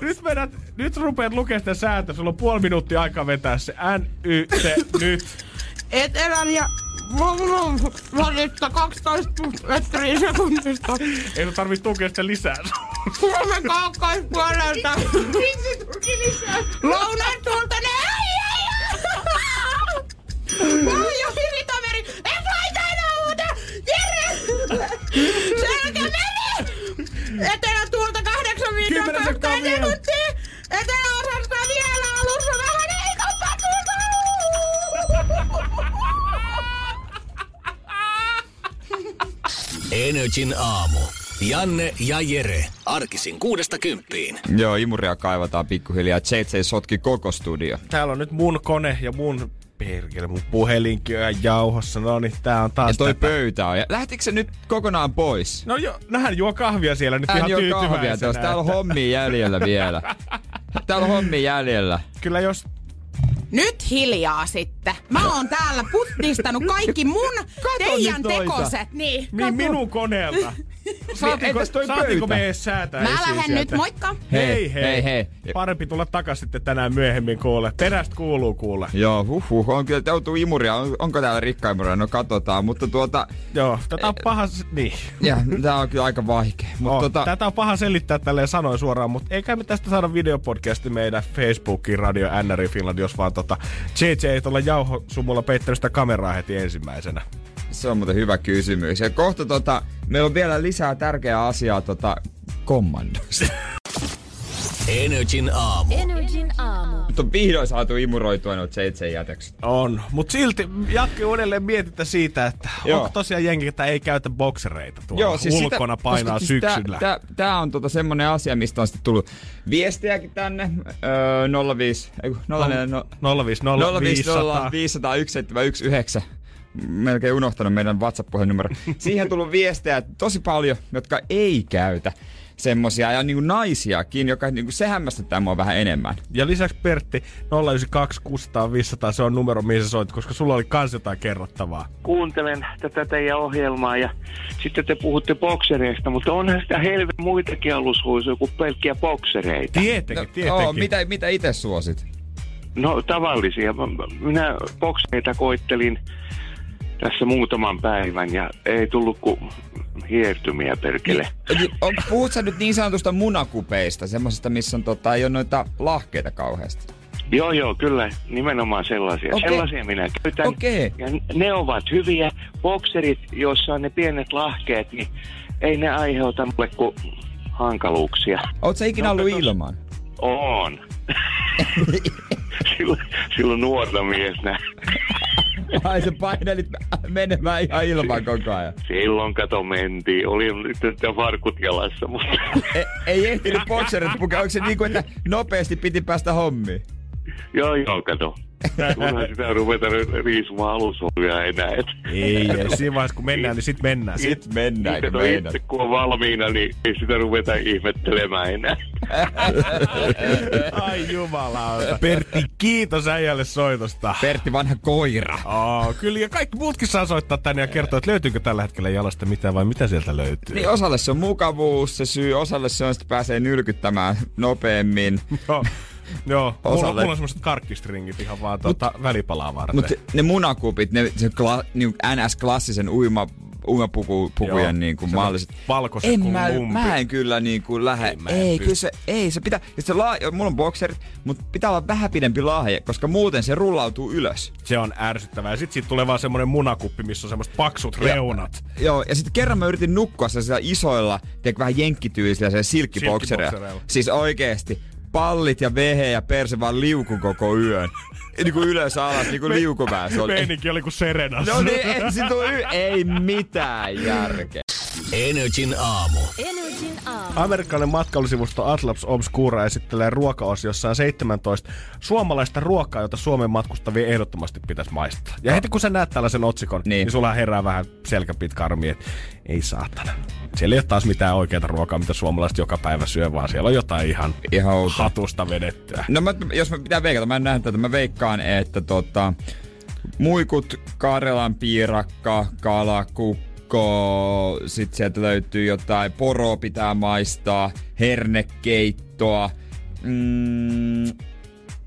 Nyt, vedät, nyt rupeat lukemaan sitä sääntöä. Sulla on puoli minuuttia aikaa vetää se N, Y, T, nyt. Etelän ja välistä 12 metriä sekunnista. Ei sun tarvitse tukea sitä lisää. Suomen kaakkoispuolelta. Miksi tuki lisää? Lounaan tuolta ne ei. Pohjo, Itämeri. En laita enää muuta. Jere! Selkämeri! Etelä tuolta 8 Kymmenen sekkaa vielä. minuuttia. Eteläosasta vielä alussa vähän heikompaa Energin aamu. Janne ja Jere. Arkisin kuudesta kymppiin. Joo, imuria kaivataan pikkuhiljaa. JJ sotki koko studio. Täällä on nyt mun kone ja mun perkele, mun puhelinkin on ihan jauhossa. No niin, tää on taas Ja toi tätä. pöytä on. Ja lähtikö se nyt kokonaan pois? No jo, nähän juo kahvia siellä nyt Hän ihan tyytyväisenä. kahvia tuossa. Täällä on hommia jäljellä vielä. Täällä on hommia jäljellä. Kyllä jos Nyt hiljaa sitten. Mä oon täällä puttistanut kaikki mun teidän nyt noita. tekoset. Niin, mi- minun koneelta. Saatiinko, entäs toi saatiinko pöytä? me edes säätää Mä lähden sieltä? nyt, moikka. Hei, hei, hei, hei. Parempi tulla takas sitten tänään myöhemmin kuule. Perästä kuuluu kuule. Joo, huh, huh, on kyllä joutuu imuria. On, onko täällä rikkaimuria? No katsotaan, mutta tuota... Joo, tätä on paha... s- Niin. Ja, tää on kyllä aika vaikea. Mutta Oh, tota, Tätä on paha selittää tälleen sanoin suoraan, mutta eikä me tästä saada videopodcasti meidän Facebookiin, Radio NRI Finland, jos vaan tota JJ ei tuolla jauhosumulla peittänyt sitä kameraa heti ensimmäisenä. Se on muuten hyvä kysymys. Ja kohta tota, meillä on vielä lisää tärkeää asiaa tota, kommandosta. Energin aamu. Energin aamu. Mutta on vihdoin saatu imuroitua noita JJ-jätökset. On, mutta silti jatke uudelleen mietitä siitä, että Joo. onko tosiaan jengi, että ei käytä boksereita tuolla ulkona painaa koska syksyllä. Tää, tää, tää on tota semmonen asia, mistä on sitten tullut viestejäkin tänne. Öö, 05, ei kun 04, no, 050 500. 500 1719. Melkein unohtanut meidän WhatsApp-puhelinnumero. Siihen on tullut viestejä tosi paljon, jotka ei käytä semmosia, ja niinku naisiakin, joka niinku, se hämmästyttää mua vähän enemmän. Ja lisäksi Pertti 092 600 500, se on numero, mihin sä soit, koska sulla oli kans jotain kerrottavaa. kuuntelen tätä teidän ohjelmaa ja sitten te puhutte boksereista, mutta onhan sitä helvetin muitakin alushuisuja kuin pelkkiä boksereita. Tietenkin, No, tietenkin. oo, mitä, mitä itse suosit? No tavallisia. Minä boksereita koittelin tässä muutaman päivän ja ei tullut kuin hiertymiä perkele. Eli on, puhut sä nyt niin sanotusta munakupeista, semmosista, missä on, tota, ei ole noita lahkeita kauheasti? Joo, joo, kyllä, nimenomaan sellaisia. Okei. Sellaisia minä käytän. Okei. Ja ne ovat hyviä. Bokserit, joissa on ne pienet lahkeet, niin ei ne aiheuta mulle kuin hankaluuksia. Sä ikinä No, ollut katos. ilman? On. silloin, silloin nuorta miestä. Ai sä painelit menemään ihan ilman koko ajan. Silloin kato mentiin. Oli nyt farkut jalassa, mutta E, ei ehtinyt bokserit pukea. Onko se niin kuin, että nopeasti piti päästä hommiin? joo joo kato. Kunhan sitä ruveta ri- riisumaan alushouvia enää. Et. Ei, ei, siinä vaiheessa kun mennään, niin sit mennään. Sit. Sit mennään, Sitten kun no itse kun on valmiina, niin ei sitä ruveta ihmettelemään enää. Ai jumalauta. Pertti, kiitos äijälle soitosta. Pertti vanha koira. Oh, kyllä, ja kaikki muutkin saa soittaa tänne ja kertoa, että löytyykö tällä hetkellä jalasta mitään vai mitä sieltä löytyy. Niin osalle se on mukavuus, se syy, osalle se on, että pääsee nylkyttämään nopeammin. Joo, joo. Mulla, Osalle- mulla on semmoset karkkistringit ihan vaan tuota välipalaa varten. Mutta ne munakupit, ne se kla, niin NS-klassisen uima, uimapukujen niin kuin se malliset. valkoiset en kuin mä, lumpi. mä en kyllä niin kuin lähde. Ei, Ei, kyllä se, ei, se pitää, ja se laa, mulla on bokserit, mutta pitää olla vähän pidempi lahje, koska muuten se rullautuu ylös. Se on ärsyttävää. Ja sit siitä tulee vaan semmonen munakuppi, missä on semmoset paksut Ja- reunat. Joo, ja sitten kerran mä yritin nukkua sellaisilla isoilla, tiedätkö, vähän jenkkityylisillä se silkkiboksereilla. Silkkiboksereilla. Siis oikeesti, pallit ja vehe ja perse vaan liuku koko yön. niin kuin ylös alas, niin kuin liukumäessä se oli. Meininki oli kuin Serenas. No niin, ei, sit on y- ei mitään järkeä. Energin aamu. Energin aamu. Amerikkalainen matkailusivusto Atlas Obscura esittelee ruokaosiossaan 17 suomalaista ruokaa, jota Suomen matkustavia ehdottomasti pitäisi maistaa. Ja heti kun sä näet tällaisen otsikon, niin, Niin. niin sulla herää vähän selkäpitkä armi, että ei saatana. Siellä ei ole taas mitään oikeaa ruokaa, mitä suomalaiset joka päivä syö, vaan siellä on jotain ihan, Ihan hatusta vedettyä. No mä, jos mä pitää veikata, mä en nähnyt tätä, mä veikkaan, että tota, muikut, Karjalan piirakka, kalakukko, sit sieltä löytyy jotain, poro pitää maistaa, hernekeittoa, mm,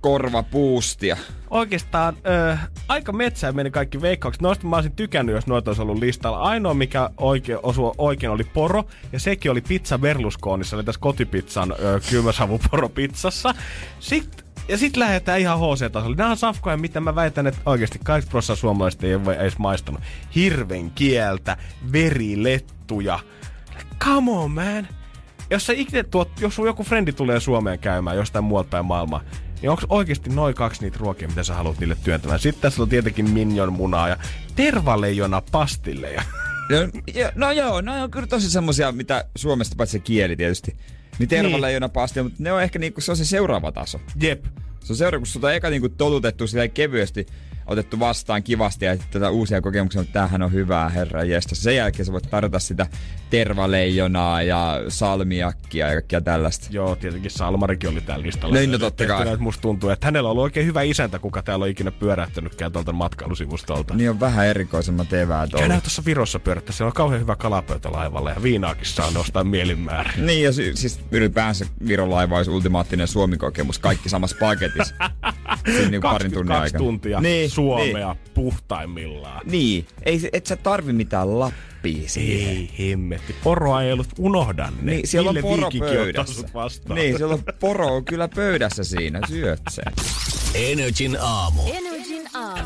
korvapuustia. Oikeastaan ö, aika metsään meni kaikki veikkaukset. Noista mä olisin tykännyt, jos noita olisi ollut listalla. Ainoa, mikä oikein, osui oikein, oli poro. Ja sekin oli pizza Berlusconissa, eli tässä kotipizzan ö, kylmäsavuporo pizzassa. Sitten ja sitten lähdetään ihan HC-tasolle. Nämä on safkoja, mitä mä väitän, että oikeasti kaikki prosessaa suomalaiset ei ole edes maistanut. Hirven kieltä, verilettuja. Come on, man. Jos, sä ikinä tuot, jos sun joku frendi tulee Suomeen käymään jostain muualta päin maailmaa, niin onko oikeasti noin kaksi niitä ruokia, mitä sä haluat niille työntämään? Sitten tässä on tietenkin minjon munaa ja tervaleijona pastilleja. No, jo, no joo, no on kyllä tosi semmosia, mitä Suomesta paitsi se kieli tietysti. Niin tervaleijona niin. pastille, mutta ne on ehkä niinku, se on se seuraava taso. Jep. Se on seuraava, kun on eka niinku tolutettu sillä kevyesti otettu vastaan kivasti ja tätä uusia kokemuksia, että tämähän on hyvää, herra jesta. Sen jälkeen sä voit tarjota sitä tervaleijonaa ja salmiakkia ja kaikkia tällaista. Joo, tietenkin Salmarikin oli tällä listalla. Niin, no totta kai. Että musta tuntuu, että hänellä on ollut oikein hyvä isäntä, kuka täällä on ikinä pyörähtänytkään tuolta matkailusivustolta. Niin on vähän erikoisemmat eväät ollut. Käydään tuossa Virossa pyörättä, siellä on kauhean hyvä kalapöytä laivalla ja viinaakin saa nostaa mielinmäärä. niin, ja sy- siis ylipäänsä Viron laiva olisi ultimaattinen Suomi-kokemus, kaikki samassa paketissa. Siinä niin parin tunnin tuntia niin, Suomea niin. puhtaimmillaan. Niin, ei, et sä tarvi mitään Lappia siihen. Ei hemmetti. Poroa ei ollut, unohda ne. Niin, siellä on poro pöydässä. Niin, siellä on poro on kyllä pöydässä siinä, syöt sen. Energin aamu. Energin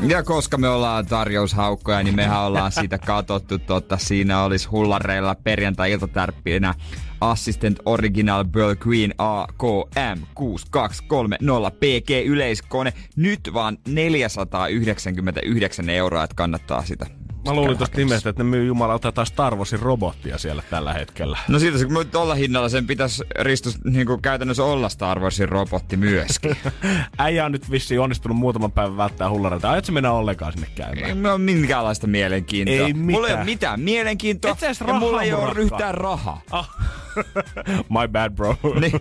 Ja koska me ollaan tarjoushaukkoja, niin mehän ollaan siitä katsottu. Totta, siinä olisi hullareilla perjantai-iltatärppinä Assistant Original Girl Queen AKM 6230 PG yleiskone. Nyt vaan 499 euroa, että kannattaa sitä Mä luulin tuosta nimestä, että ne myy jumalauta taas Star Warsin robottia siellä tällä hetkellä. No siitä, kun tuolla hinnalla sen pitäisi Ristus niin kuin käytännössä olla Star Warsin robotti myöskin. Äijä on nyt vissiin onnistunut muutaman päivän välttää hullareita. Aiotko mennä ollenkaan sinne käymään? Ei mulla ole minkäänlaista mielenkiintoa. Ei mitään. Mulla ei ole mitään mielenkiintoa. Et sä ja mulla ei ole rahaa ryhtään rahaa. Ah. My bad, bro. niin,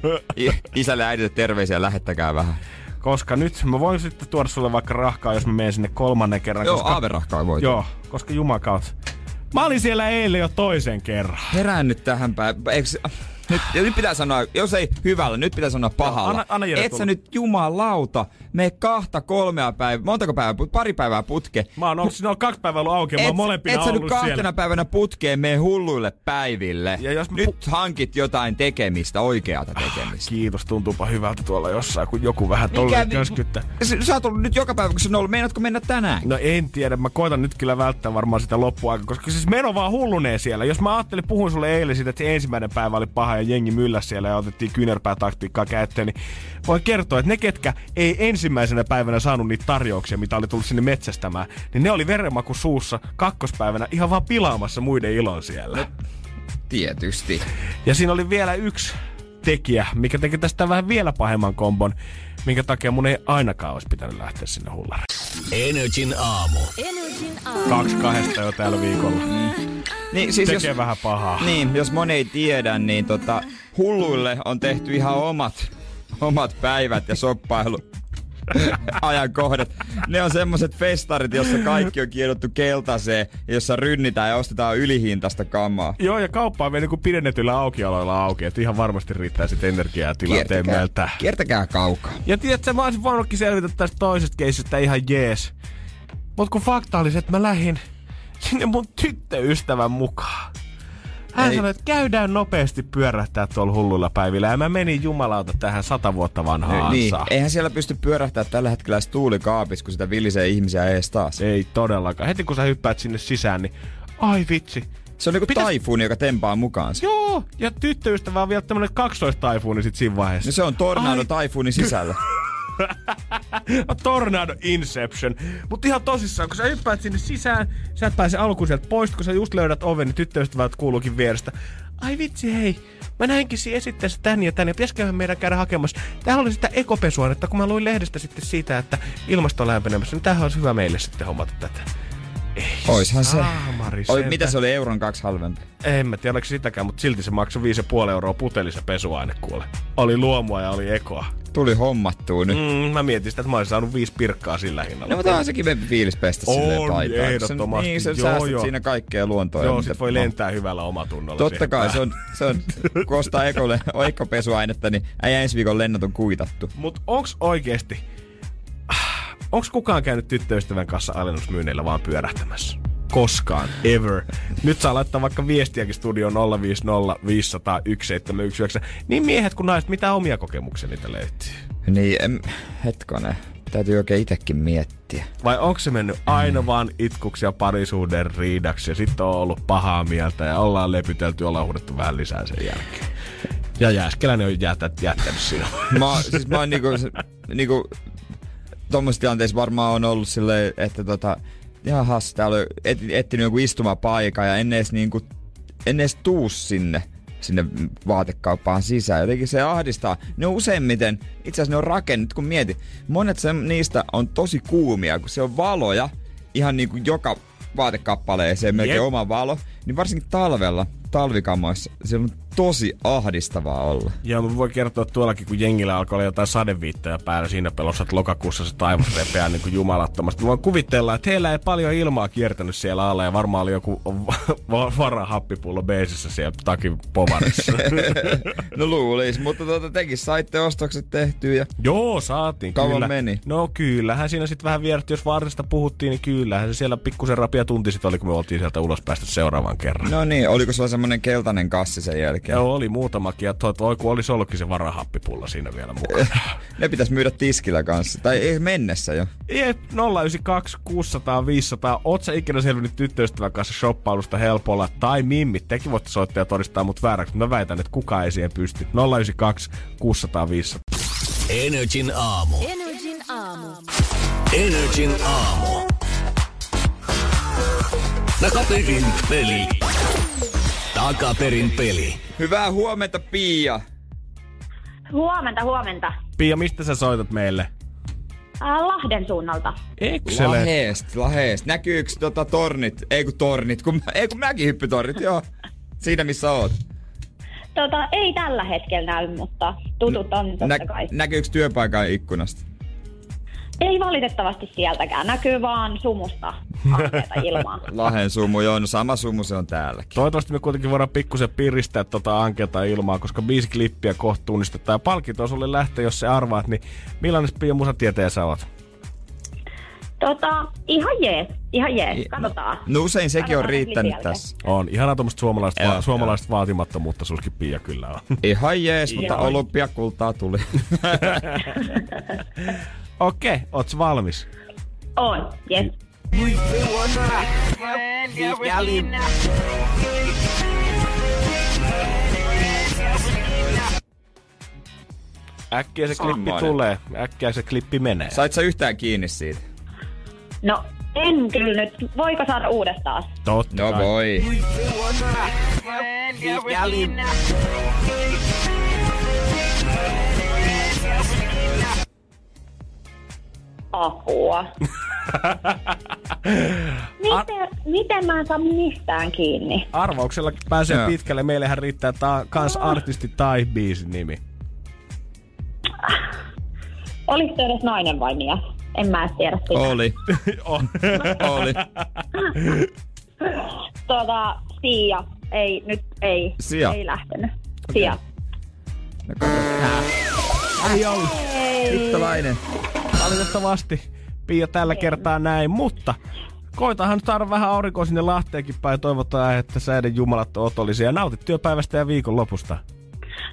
isälle ja äidille terveisiä, lähettäkää vähän. Koska nyt mä voin sitten tuoda sulle vaikka rahkaa, jos mä menen sinne kolmannen kerran. Joo, koska... aaverahkaa voi. Joo, koska jumakaut. Mä olin siellä eilen jo toisen kerran. Herään nyt tähän päivään. Eikö, nyt, nyt pitää sanoa, jos ei hyvällä, nyt pitää sanoa pahalla. anna- anna Et sä nyt jumalauta, me kahta kolmea päivää, montako päivää, pari päivää putke. Mä oon, siinä on kaksi päivää ollut auki ja mä oon molempina et sä nyt kahtena siellä. päivänä putkeen mene hulluille päiville. Ja jos mä nyt pu- hankit jotain tekemistä, oikeata tekemistä. Kiitos, tuntuupa hyvältä tuolla jossain, kun joku vähän tolle Mikä vi- köskyttää. Sä, sä oot ollut nyt joka päivä, kun sä on ollut. Meinaatko mennä tänään? No en tiedä, mä koitan nyt kyllä välttää varmaan sitä loppuaikaa, koska siis meno vaan hullunee siellä. Jos mä ajattelin, puhuin sulle eilen siitä, että se ensimmäinen päivä oli paha ja jengi mylläs siellä ja otettiin kyynärpäätaktiikkaa käyttöön, niin voin kertoa, että ne ketkä ei ensimmäisenä päivänä saanut niitä tarjouksia, mitä oli tullut sinne metsästämään, niin ne oli verenmaku suussa kakkospäivänä ihan vaan pilaamassa muiden ilon siellä. Tietysti. Ja siinä oli vielä yksi tekijä, mikä teki tästä vähän vielä pahemman kombon, minkä takia mun ei ainakaan olisi pitänyt lähteä sinne hullareen. Energin aamu. Energin aamu. Kaksi kahdesta jo tällä viikolla. Niin, siis Tekee jos, vähän pahaa. niin, jos moni ei tiedä, niin tota, hulluille on tehty ihan omat, omat päivät ja soppailu ajankohdat. Ne on semmoset festarit, jossa kaikki on kiedottu keltaiseen, jossa rynnitään ja ostetaan ylihintaista kamaa. Joo, ja kauppa on vielä niin pidennettyillä aukioloilla auki, että ihan varmasti riittää sitten energiaa tilanteen mieltä. kiertäkää kaukaa. Ja tiedätkö, mä olisin voinutkin selvitä tästä toisesta keisistä ihan jees. Mut kun fakta oli se, että mä lähdin sinne mun tyttöystävän mukaan. Hän Ei. sanoi, että käydään nopeasti pyörähtää tuolla hulluilla päivillä. Ja mä menin jumalauta tähän sata vuotta vanhaan Niin, eihän siellä pysty pyörähtämään tällä hetkellä edes tuulikaapissa, kun sitä vilisee ihmisiä ees taas. Ei todellakaan. Heti kun sä hyppäät sinne sisään, niin ai vitsi. Se on niinku Pitäis- taifuuni, joka tempaa mukaansa. Joo, ja tyttöystävä on vielä tämmönen kaksoistaifuuni sit siinä vaiheessa. No se on tornado Ai. taifuuni sisällä. Tornado Inception. Mutta ihan tosissaan, kun sä hyppäät sinne sisään, sä et pääse alkuun sieltä pois, kun sä just löydät oven, niin tyttöystävät kuuluukin vierestä. Ai vitsi, hei. Mä näinkin siinä esitteessä tän ja tän, ja pitäisiköhän meidän käydä hakemassa. Täällä oli sitä ekopesuainetta, kun mä luin lehdestä sitten siitä, että ilmasto on lämpenemässä, niin tämähän olisi hyvä meille sitten hommata tätä. Ei Oishan se. saamari Oi, mitä se oli euron kaksi halvempi? En mä tiedä, oliko sitäkään, mutta silti se maksoi 5,5 euroa putelissa pesuaine kuule. Oli luomua ja oli ekoa. tuli hommattua nyt. Mm, mä mietin sitä, että mä olisin saanut viisi pirkkaa sillä hinnalla. No mutta on sekin me fiilis pestä On, silleen paitaan. ehdottomasti. Niin, sä Joo, joo. siinä kaikkea luontoa. Joo, sit voi no. lentää hyvällä omatunnolla. Totta kai, se on, se on kun ostaa ekolle oikkopesuainetta, niin äijä ensi viikon lennot on kuitattu. Mut onks oikeesti, onks kukaan käynyt tyttöystävän kanssa alennusmyynneillä vaan pyörähtämässä? Koskaan, ever. Nyt saa laittaa vaikka viestiäkin studioon 050 500 1719. Niin miehet kuin naiset, mitä omia kokemuksia niitä löytyy? Niin, em, hetkonen. Täytyy oikein itekin miettiä. Vai onko se mennyt aina vaan itkuksi ja parisuuden riidaksi ja sitten on ollut pahaa mieltä ja ollaan lepytelty, ollaan huudettu vähän lisää sen jälkeen. Ja Jääskeläinen on jätä, jättänyt sinua. Mä, siis mä oon niinku, niinku tommosissa tilanteissa varmaan on ollut silleen, että tota, jahas, täällä on et, etsinyt joku istumapaikan ja en edes niinku, en edes tuu sinne sinne vaatekauppaan sisään. Jotenkin se ahdistaa. Ne on useimmiten, itse asiassa ne on rakennut, kun mieti, monet se, niistä on tosi kuumia, kun se on valoja ihan niinku joka vaatekappaleeseen melkein Jep. oma valo, niin varsinkin talvella, talvikamoissa, se on tosi ahdistavaa olla. Joo, mä voin kertoa tuollakin, kun jengillä alkoi olla jotain sadeviittoja päällä siinä pelossa, että lokakuussa se taivas repeää niin kuin jumalattomasti. Mä voin kuvitella, että heillä ei paljon ilmaa kiertänyt siellä alla ja varmaan oli joku va- varahappipullo beesissä siellä takin povarissa. No luulis, mutta tuota, tekin saitte ostokset tehtyä ja Joo, saatiin Kauan kyllä. meni? No kyllähän siinä sitten vähän vierähti, jos vaarista puhuttiin, niin kyllähän se siellä pikkusen rapia tunti sitten oli, kun me oltiin sieltä ulos päästy seuraavan kerran. No niin, oliko sulla semmonen keltainen kassi sen jälkeen? Joo, oli muutamakin ja toi, voi kun olisi ollutkin se varahappipullo siinä vielä mukana. Ne pitäisi myydä tiskillä kanssa. Tai ei mennessä jo. Jep, 092 600 500. Oot sä ikinä selvinnyt tyttöystävän kanssa shoppailusta helpolla? Tai mimmit, tekin voitte soittaa ja todistaa mut vääräksi, mutta mä väitän, että kukaan ei siihen pysty. 092 600 500. Energin aamu. Energin aamu. Energin aamu. Takaperin peli. Takaperin peli. Hyvää huomenta, Pia. Huomenta, huomenta. Pia, mistä sä soitat meille? Äh, Lahden suunnalta. Excellent. Laheest, laheest. Näkyykö tota tornit? Ei kun tornit, kun, ei kun mäkin hyppytornit, joo. Siinä missä oot. Tota, ei tällä hetkellä näy, mutta tutut on totta Nä, kai. näkyykö työpaikan ikkunasta? Ei valitettavasti sieltäkään. Näkyy vaan sumusta ilmaa. Lahen sumu, joo, no sama sumu se on täälläkin. Toivottavasti me kuitenkin voidaan pikkusen piristää tota ankeata ilmaa, koska biisi klippiä kohta tunnistetaan. Ja palkinto sulle lähtee, jos se arvaat, niin millainen Pia musatieteen sä oot? Tota, ihan jees. Ihan jees. Katsotaan. No usein sekin on Katsotaan riittänyt klipin tässä. On. Ihanaa tuommoista suomalaista, va- suomalaista vaatimattomuutta sulki Pia kyllä on. Ihan jees, mutta olympiakultaa tuli. Okei, okay, oots valmis? On, jees. Äkkiä se klippi Semmoinen. tulee, äkkiä se klippi menee. Sait sä yhtään kiinni siitä? No, en kyllä nyt. Voiko saada uudestaan? Totta No kai. voi. Apua. miten, miten mä en saa mistään kiinni? Arvauksella pääsee Joo. pitkälle. Meillähän riittää ta- kans artisti tai biisin nimi. Oliko se edes nainen vai mies? En mä edes tiedä sitä. Oli. Oli. Tuota, Sia. Ei, nyt ei. Sia. Ei lähtenyt. Sia. No. Ei ollut. Tyttöläinen. Valitettavasti Pia tällä kertaa näin, mutta koitahan nyt saada vähän aurinkoa sinne Lahteenkin päin. Toivotaan, että säiden jumalat on otollisia. Nautit työpäivästä ja viikonlopusta.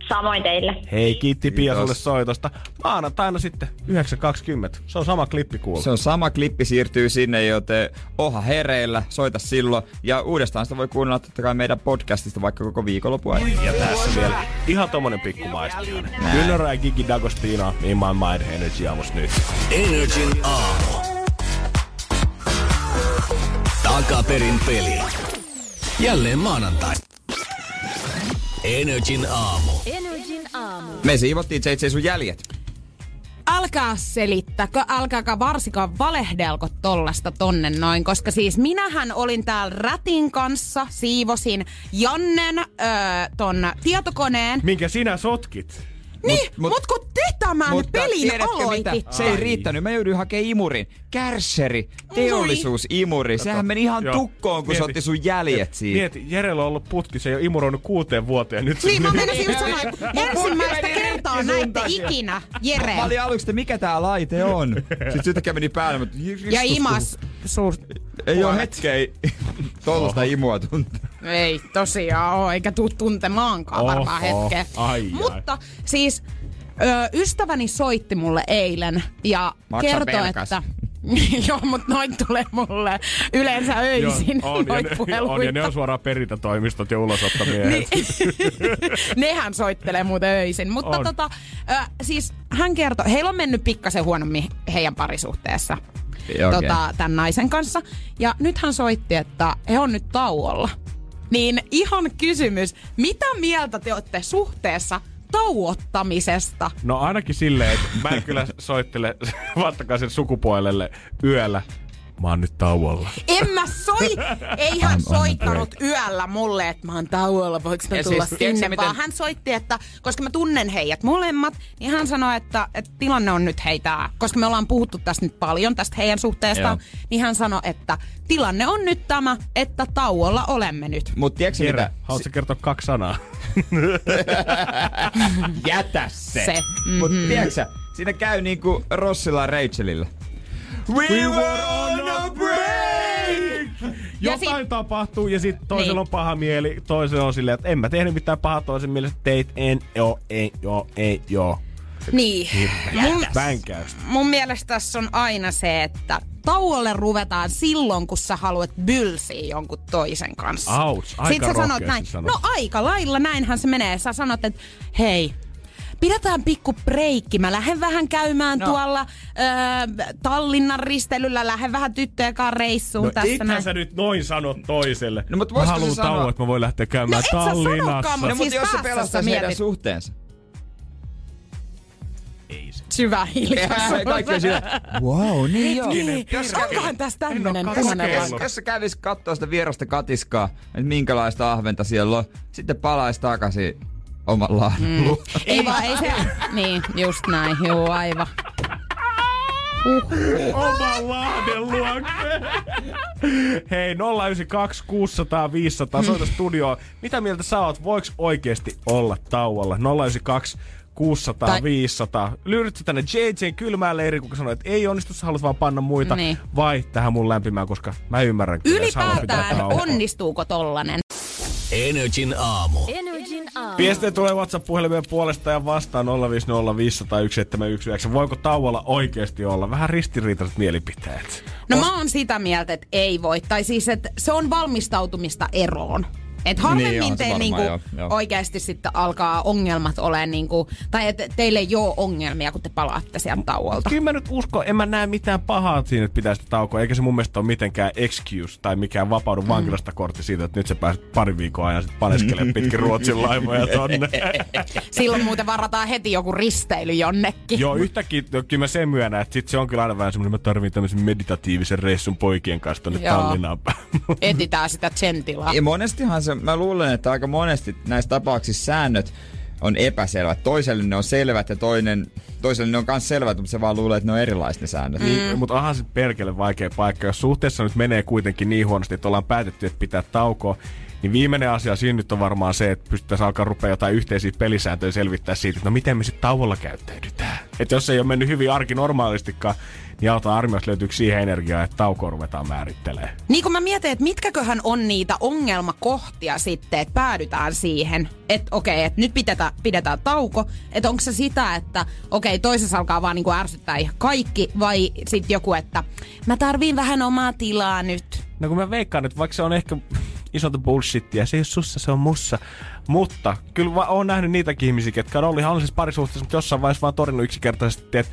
Samoin teille. Hei, kiitti Pia sulle soitosta. Maanantaina sitten 9.20. Se on sama klippi kuulla. Se on sama klippi siirtyy sinne, joten oha hereillä, soita silloin. Ja uudestaan sitä voi kuunnella totta kai meidän podcastista vaikka koko viikonlopun ajan. Ja tässä vielä ihan tommonen pikku maistiainen. Kynnörä ja Gigi D'Agostino, In My Mind Energy aamus nyt. Energin aamu. Takaperin peli. Jälleen maanantai. Energin aamu. Energin aamu. Me siivottiin JJ sun jäljet. Älkää selittäkö, älkääkä varsinkaan valehdelko tollasta tonne noin, koska siis minähän olin täällä rätin kanssa, siivosin Jannen öö, ton tietokoneen. Minkä sinä sotkit? Niin, mut, mut, kun te tämän Mutta pelin tiedätkö aloitit. mitä? Se ei riittänyt. Mä jouduin hakemaan imurin. Kärsseri, teollisuusimuri. Sehän meni ihan Joo. tukkoon, kun se Mieti. otti sun jäljet siitä. Mieti, Jerellä on ollut putki, se ei ole imuroinut kuuteen vuoteen. Nyt se Niin, mä menisin just sanoa, että ensimmäistä kertaa näitte ikinä Jere. Mä olin aluksi, että mikä tää laite on. Sitten yhtäkkiä meni päälle, mutta Ja imas. Ei oo hetkeä tollasta imua tuntuu. Ei tosiaan oo, eikä tuu tuntemaankaan varmaan Oho. hetkeä. Ai, ai. Mutta siis ö, ystäväni soitti mulle eilen ja Maksa kertoi, pelkäs. että... Joo, mutta noin tulee mulle yleensä öisin Joo, on, ja ne, puheluita. on, ja ne on suoraan perintätoimistot ja ulosottomiehet. Niin. Nehän soittelee muuten öisin. Mutta On. tota, ö, siis hän kertoi, heillä on mennyt pikkasen huonommin heidän parisuhteessa Okei. tota, tämän naisen kanssa. Ja nyt hän soitti, että he on nyt tauolla. Niin ihan kysymys, mitä mieltä te olette suhteessa tauottamisesta? No ainakin silleen, että mä en kyllä soittele vastakkaisen sukupuolelle yöllä. Mä oon nyt tauolla. En mä soi, ei hän soittanut yöllä mulle, että mä oon tauolla, voiko mä Ja tulla siis, tiedätkö sinne, miten- vaan hän soitti, että koska mä tunnen heidät molemmat, niin hän sanoi, että, että tilanne on nyt heitä, koska me ollaan puhuttu tästä nyt paljon, tästä heidän suhteestaan, Joo. niin hän sanoi, että tilanne on nyt tämä, että tauolla olemme nyt. Mut tiedätkö mitä? haluatko kertoa kaksi sanaa? Jätä se. Se, Mm-hmm. Mut tiedätkö sä, siinä käy niinku Rossilla ja Rachelilla. We were on a break! Ja Jotain tapahtuu ja sitten toisella Niin. on paha mieli, toisella on silleen, että en mä tehnyt mitään pahaa, toisen mielestä teit, en, joo, ei, joo, ei, joo. Niin. Mun, mun mielestä tässä on aina se, että tauolle ruvetaan silloin, kun sä haluat bylsiä jonkun toisen kanssa. Auts, aika Sitten sä sanot näin. sanot. No aika lailla näinhän se menee. Sä sanot, että hei, pidetään pikku breikki. Mä lähden vähän käymään no. tuolla öö, Tallinnan risteilyllä, lähden vähän tyttöjen kanssa reissuun No tässä näin. sä nyt noin sanot toiselle. No, mut mä haluan se sanoa- tauon, että mä voin lähteä käymään No Tallinnassa. sanokaan, mut No, Siis mutta jos se pelastaisi heidän mietit. suhteensa. Syvä hiljaisuus. Kaikki on siinä, wow, niin joo. Niin, Jos, onkohan tässä tämmönen jos, jos sä kävis kattoo sitä vierasta katiskaa, että minkälaista ahventa siellä on, sitten palaisi takaisin omalla mm. Ei vaan, ei se... Niin, just näin, joo, aivan. Oman Lahden luokse. Hei, 092 600 500, soita studioon. Mitä mieltä sä oot? Voiko oikeesti olla tauolla? 092 600 Tai- 500. Lyydät sä tänne JJn kylmään leiriin, kun sanoit, että ei onnistu, sä haluat vaan panna muita. Niin. Vai tähän mun lämpimään, koska mä ymmärrän pitää Ylipäätään onnistuuko tollanen? Energin aamu. Energin aamu. Viestejä tulee WhatsApp-puhelimeen puolesta ja vastaan 050501719. Voiko tauolla oikeasti olla? Vähän ristiriitaiset mielipiteet. No mä oon sitä mieltä, että ei voi. Tai siis, että se on valmistautumista eroon. Et harvemmin Niin, te niinku joo, joo. oikeasti sitten alkaa ongelmat olemaan niinku, tai että teille ei ole ongelmia, kun te palaatte sieltä tauolta. Kyllä mä nyt usko, en mä näe mitään pahaa siinä, että pitää sitä taukoa, eikä se mun mielestä ole mitenkään excuse tai mikään vapaudu vankilasta kortti siitä, että nyt sä pääset pari viikkoa ajan sitten paneskelemaan pitkin Ruotsin laivoja tonne. Silloin muuten varataan heti joku risteily jonnekin. Joo, yhtäkkiä no, kyllä mä sen myönnän, että sit se on kyllä aina vähän semmoinen, että mä tarvin tämmöisen meditatiivisen reissun poikien kanssa tonne. Tallinnaan päin. Etitään sitä gentilaa. Ja monestihan se, mä luulen, että aika monesti näissä tapauksissa säännöt on epäselvät. Toiselle ne on selvät ja toinen, toiselle ne on myös selvät, mutta se vaan luulee, että ne on erilaiset ne säännöt. Mm. Niin, mutta onhan se perkele vaikea paikka. Jos suhteessa nyt menee kuitenkin niin huonosti, että ollaan päätetty, että pitää taukoa, niin viimeinen asia siinä nyt on varmaan se, että pystyttäisiin alkaa rupea jotain yhteisiä pelisääntöjä selvittää siitä, että no miten me sitten tauolla käyttäydytään. Että jos ei ole mennyt hyvin arki normaalistikaan, auta armiasta löytyykö siihen energiaa, että taukoa ruvetaan määrittelemään. Niin kun mä mietin, että mitkäköhän on niitä ongelmakohtia sitten, että päädytään siihen, että okei, että nyt pidetään, pidetään tauko, että onko se sitä, että okei, toisessa alkaa vaan niinku ärsyttää ihan kaikki, vai sitten joku, että mä tarviin vähän omaa tilaa nyt. No kun mä veikkaan, että vaikka se on ehkä isonta bullshittia, se ei ole sussa, se on mussa. Mutta kyllä mä oon nähnyt niitäkin ihmisiä, ketkä on ollut ihan onnellisessa parisuhteessa, mutta jossain vaiheessa vaan todennut yksinkertaisesti, että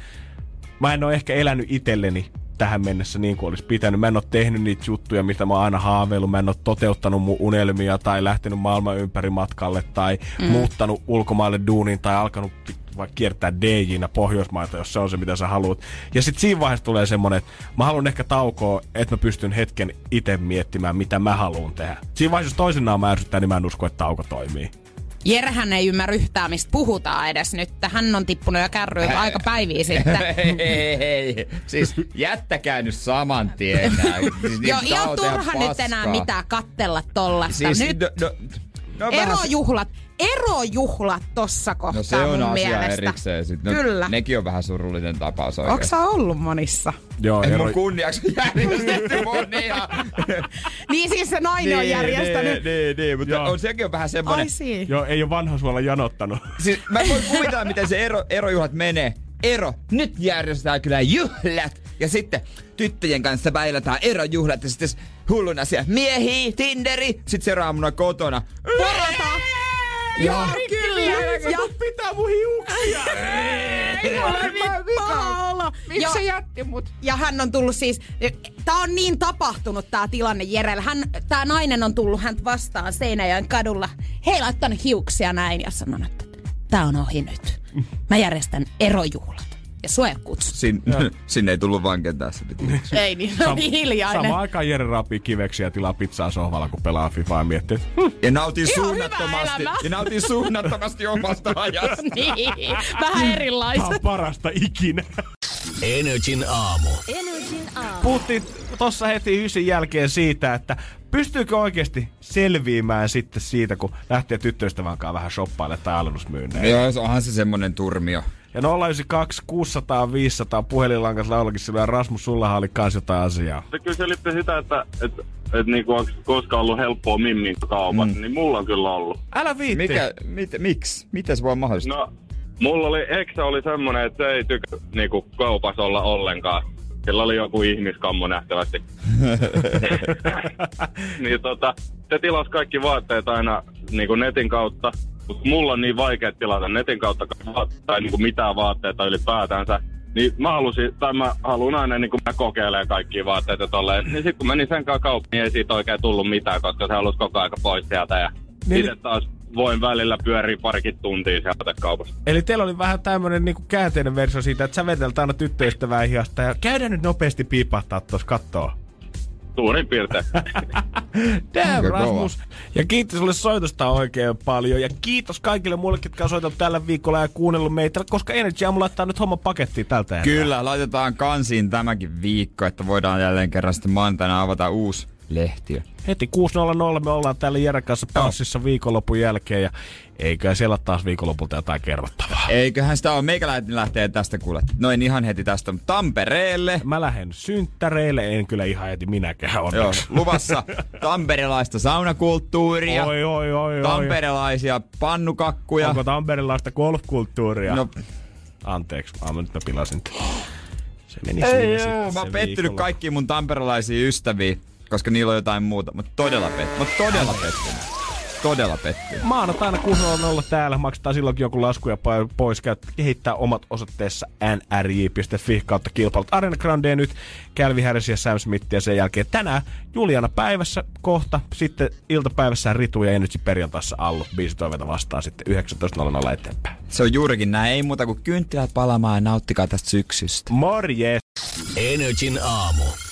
mä en ole ehkä elänyt itselleni tähän mennessä niin kuin olisi pitänyt. Mä en ole tehnyt niitä juttuja, mitä mä oon aina haaveillut. Mä en ole toteuttanut mun unelmia tai lähtenyt maailman ympäri matkalle tai mm. muuttanut ulkomaille duuniin tai alkanut vaikka kiertää DJnä Pohjoismaita, jos se on se, mitä sä haluat. Ja sitten siinä vaiheessa tulee semmonen, että mä haluan ehkä taukoa, että mä pystyn hetken itse miettimään, mitä mä haluan tehdä. Siinä vaiheessa, jos toisenaan mä ärsyttää, niin mä en usko, että tauko toimii. Jerehän ei ymmärrä yhtään, mistä puhutaan edes nyt. Hän on tippunut jo kärryiltä aika päiviä sitten. hei, hei, hei. Siis jättäkää nyt saman tien. Siis Joo, niitä ihan turha nyt enää mitään kattella tollasta. Siis, nyt no, no, no, vähän- erojuhlat, erojuhlat tossa kohtaa No se on mun asia mielestä. erikseen. Sit, no, Kyllä. Nekin on vähän surullinen tapaus oikein. Onko sä ollut monissa? Joo, Ei ero... mun kunniaksi järjestetty monia. Niin siis se nainen on järjestänyt. Niin, niin, niin, mutta Joo. on, sekin on vähän semmonen... Ai siinä. Joo, ei ole vanha suola janottanut. Siis mä voin kuvitella, miten se ero, erojuhlat menee. Ero, nyt järjestetään kyllä juhlat. Ja sitten tyttöjen kanssa bailataan erojuhlat ja sitten hulluna siellä miehi, Tinderi, sitten seuraavana kotona. Porota! Joo, kyllä. Ja pitää mun hiuksia! ei ole paha olo. Miksi se jätti mut? Ja hän on tullut siis, tää on niin tapahtunut tää tilanne Jerellä. Hän, tää nainen on tullut hän vastaan Seinäjoen kadulla. Hei, laittanut hiuksia näin ja sanonut, että tää on ohi nyt. Mä järjestän erojuhlat. Ja suojakutsu. Sin, sinne ei tullut vaan ketään se piti. Ei niin, no niin hiljainen. Samaan aikaan Jere raapii kiveksiä ja tilaa pizzaa sohvalla, kun pelaa FIFAa ja miettii, että Ja nautin Ihan suunnattomasti, ja nautin suunnattomasti omasta ajasta. niin, vähän erilaiset. on parasta ikinä. Energin aamu. Energin aamu. Puhuttiin tossa heti ysin jälkeen siitä, että pystyykö oikeasti selviämään sitten siitä, kun lähtee tyttöystävän kanssa vähän shoppaille tai alennusmyynneen. Joo, se onhan se semmonen turmio. Ja 092 600 500 puhelinlankas laulakin silloin, ja Rasmus, sullahan oli kans jotain asiaa. Se kyselitte sitä, että et, et niinku onko koskaan ollut helppoa mimmin kaupassa, mm. niin mulla on kyllä ollut. Älä viitti. Mikä, mit, miksi? Miten se voi olla mahdollista? No, mulla oli, eksä oli semmonen, että se ei tykkä niinku kaupassa olla ollenkaan. Sillä oli joku ihmiskammo nähtävästi. niin tota, se tilasi kaikki vaatteet aina niinku netin kautta. Mutta mulla on niin vaikea tilata netin kautta tai niinku mitään vaatteita ylipäätänsä. Niin mä halusin, tai mä haluan aina niin kun mä kokeilen kaikkia vaatteita tolleen. Niin sit kun menin sen kanssa kauppaan, niin ei siitä oikein tullut mitään, koska se halusi koko aika pois sieltä. Ja Niin- niin. itse taas voin välillä pyöriä parikin tuntia sieltä kaupassa. Eli teillä oli vähän tämmönen niinku käänteinen versio siitä, että sä veteltä aina tyttöystävää hihasta ja käydään nyt nopeasti piipahtaa tuossa kattoo. Suurin piirtein. Damn, Rasmus. Ja kiitos sulle soitosta oikein paljon. Ja kiitos kaikille muille, jotka on soitellut tällä viikolla ja kuunnellut meitä, koska Energy Aamu laittaa nyt homma pakettiin tältä. Kyllä, laitetaan kansiin tämäkin viikko, että voidaan jälleen kerran sitten maanantaina avata uusi lehtiö. Heti 6.00 me ollaan täällä Jeren kanssa paussissa viikonlopun jälkeen ja eikä siellä ole taas viikonlopulta jotain kerrottavaa. Eiköhän sitä ole. Meikäläinen lähtee tästä kuule. Noin ihan heti tästä Tampereelle. Mä lähden synttäreille, en kyllä ihan heti minäkään Joo, onneksi. luvassa tamperelaista saunakulttuuria. Oi, oi, oi, oi. Tamperelaisia pannukakkuja. Onko tamperelaista golfkulttuuria? No, Anteeksi, mä nyt mä pilasin. Se meni ei, joo, mä oon pettynyt kaikkiin mun tamperelaisiin ystäviin, koska niillä on jotain muuta. Mutta todella pettynyt. Oon todella pettynyt. Todella pettynyt. Maanantaina 6.00 täällä maksetaan silloinkin joku laskuja po- pois. Käyt kehittää omat osoitteessa nrj.fi kautta kilpailut. Arena Grande nyt, Calvin Harris ja Sam Smith ja sen jälkeen tänään Juliana päivässä kohta. Sitten iltapäivässä Ritu ja Energy perjantaissa Allu. Biisitoiveita vastaan sitten 19.00 eteenpäin. Se on juurikin näin. Ei muuta kuin kynttilät palamaan ja nauttikaa tästä syksystä. Morjes! Energin aamu.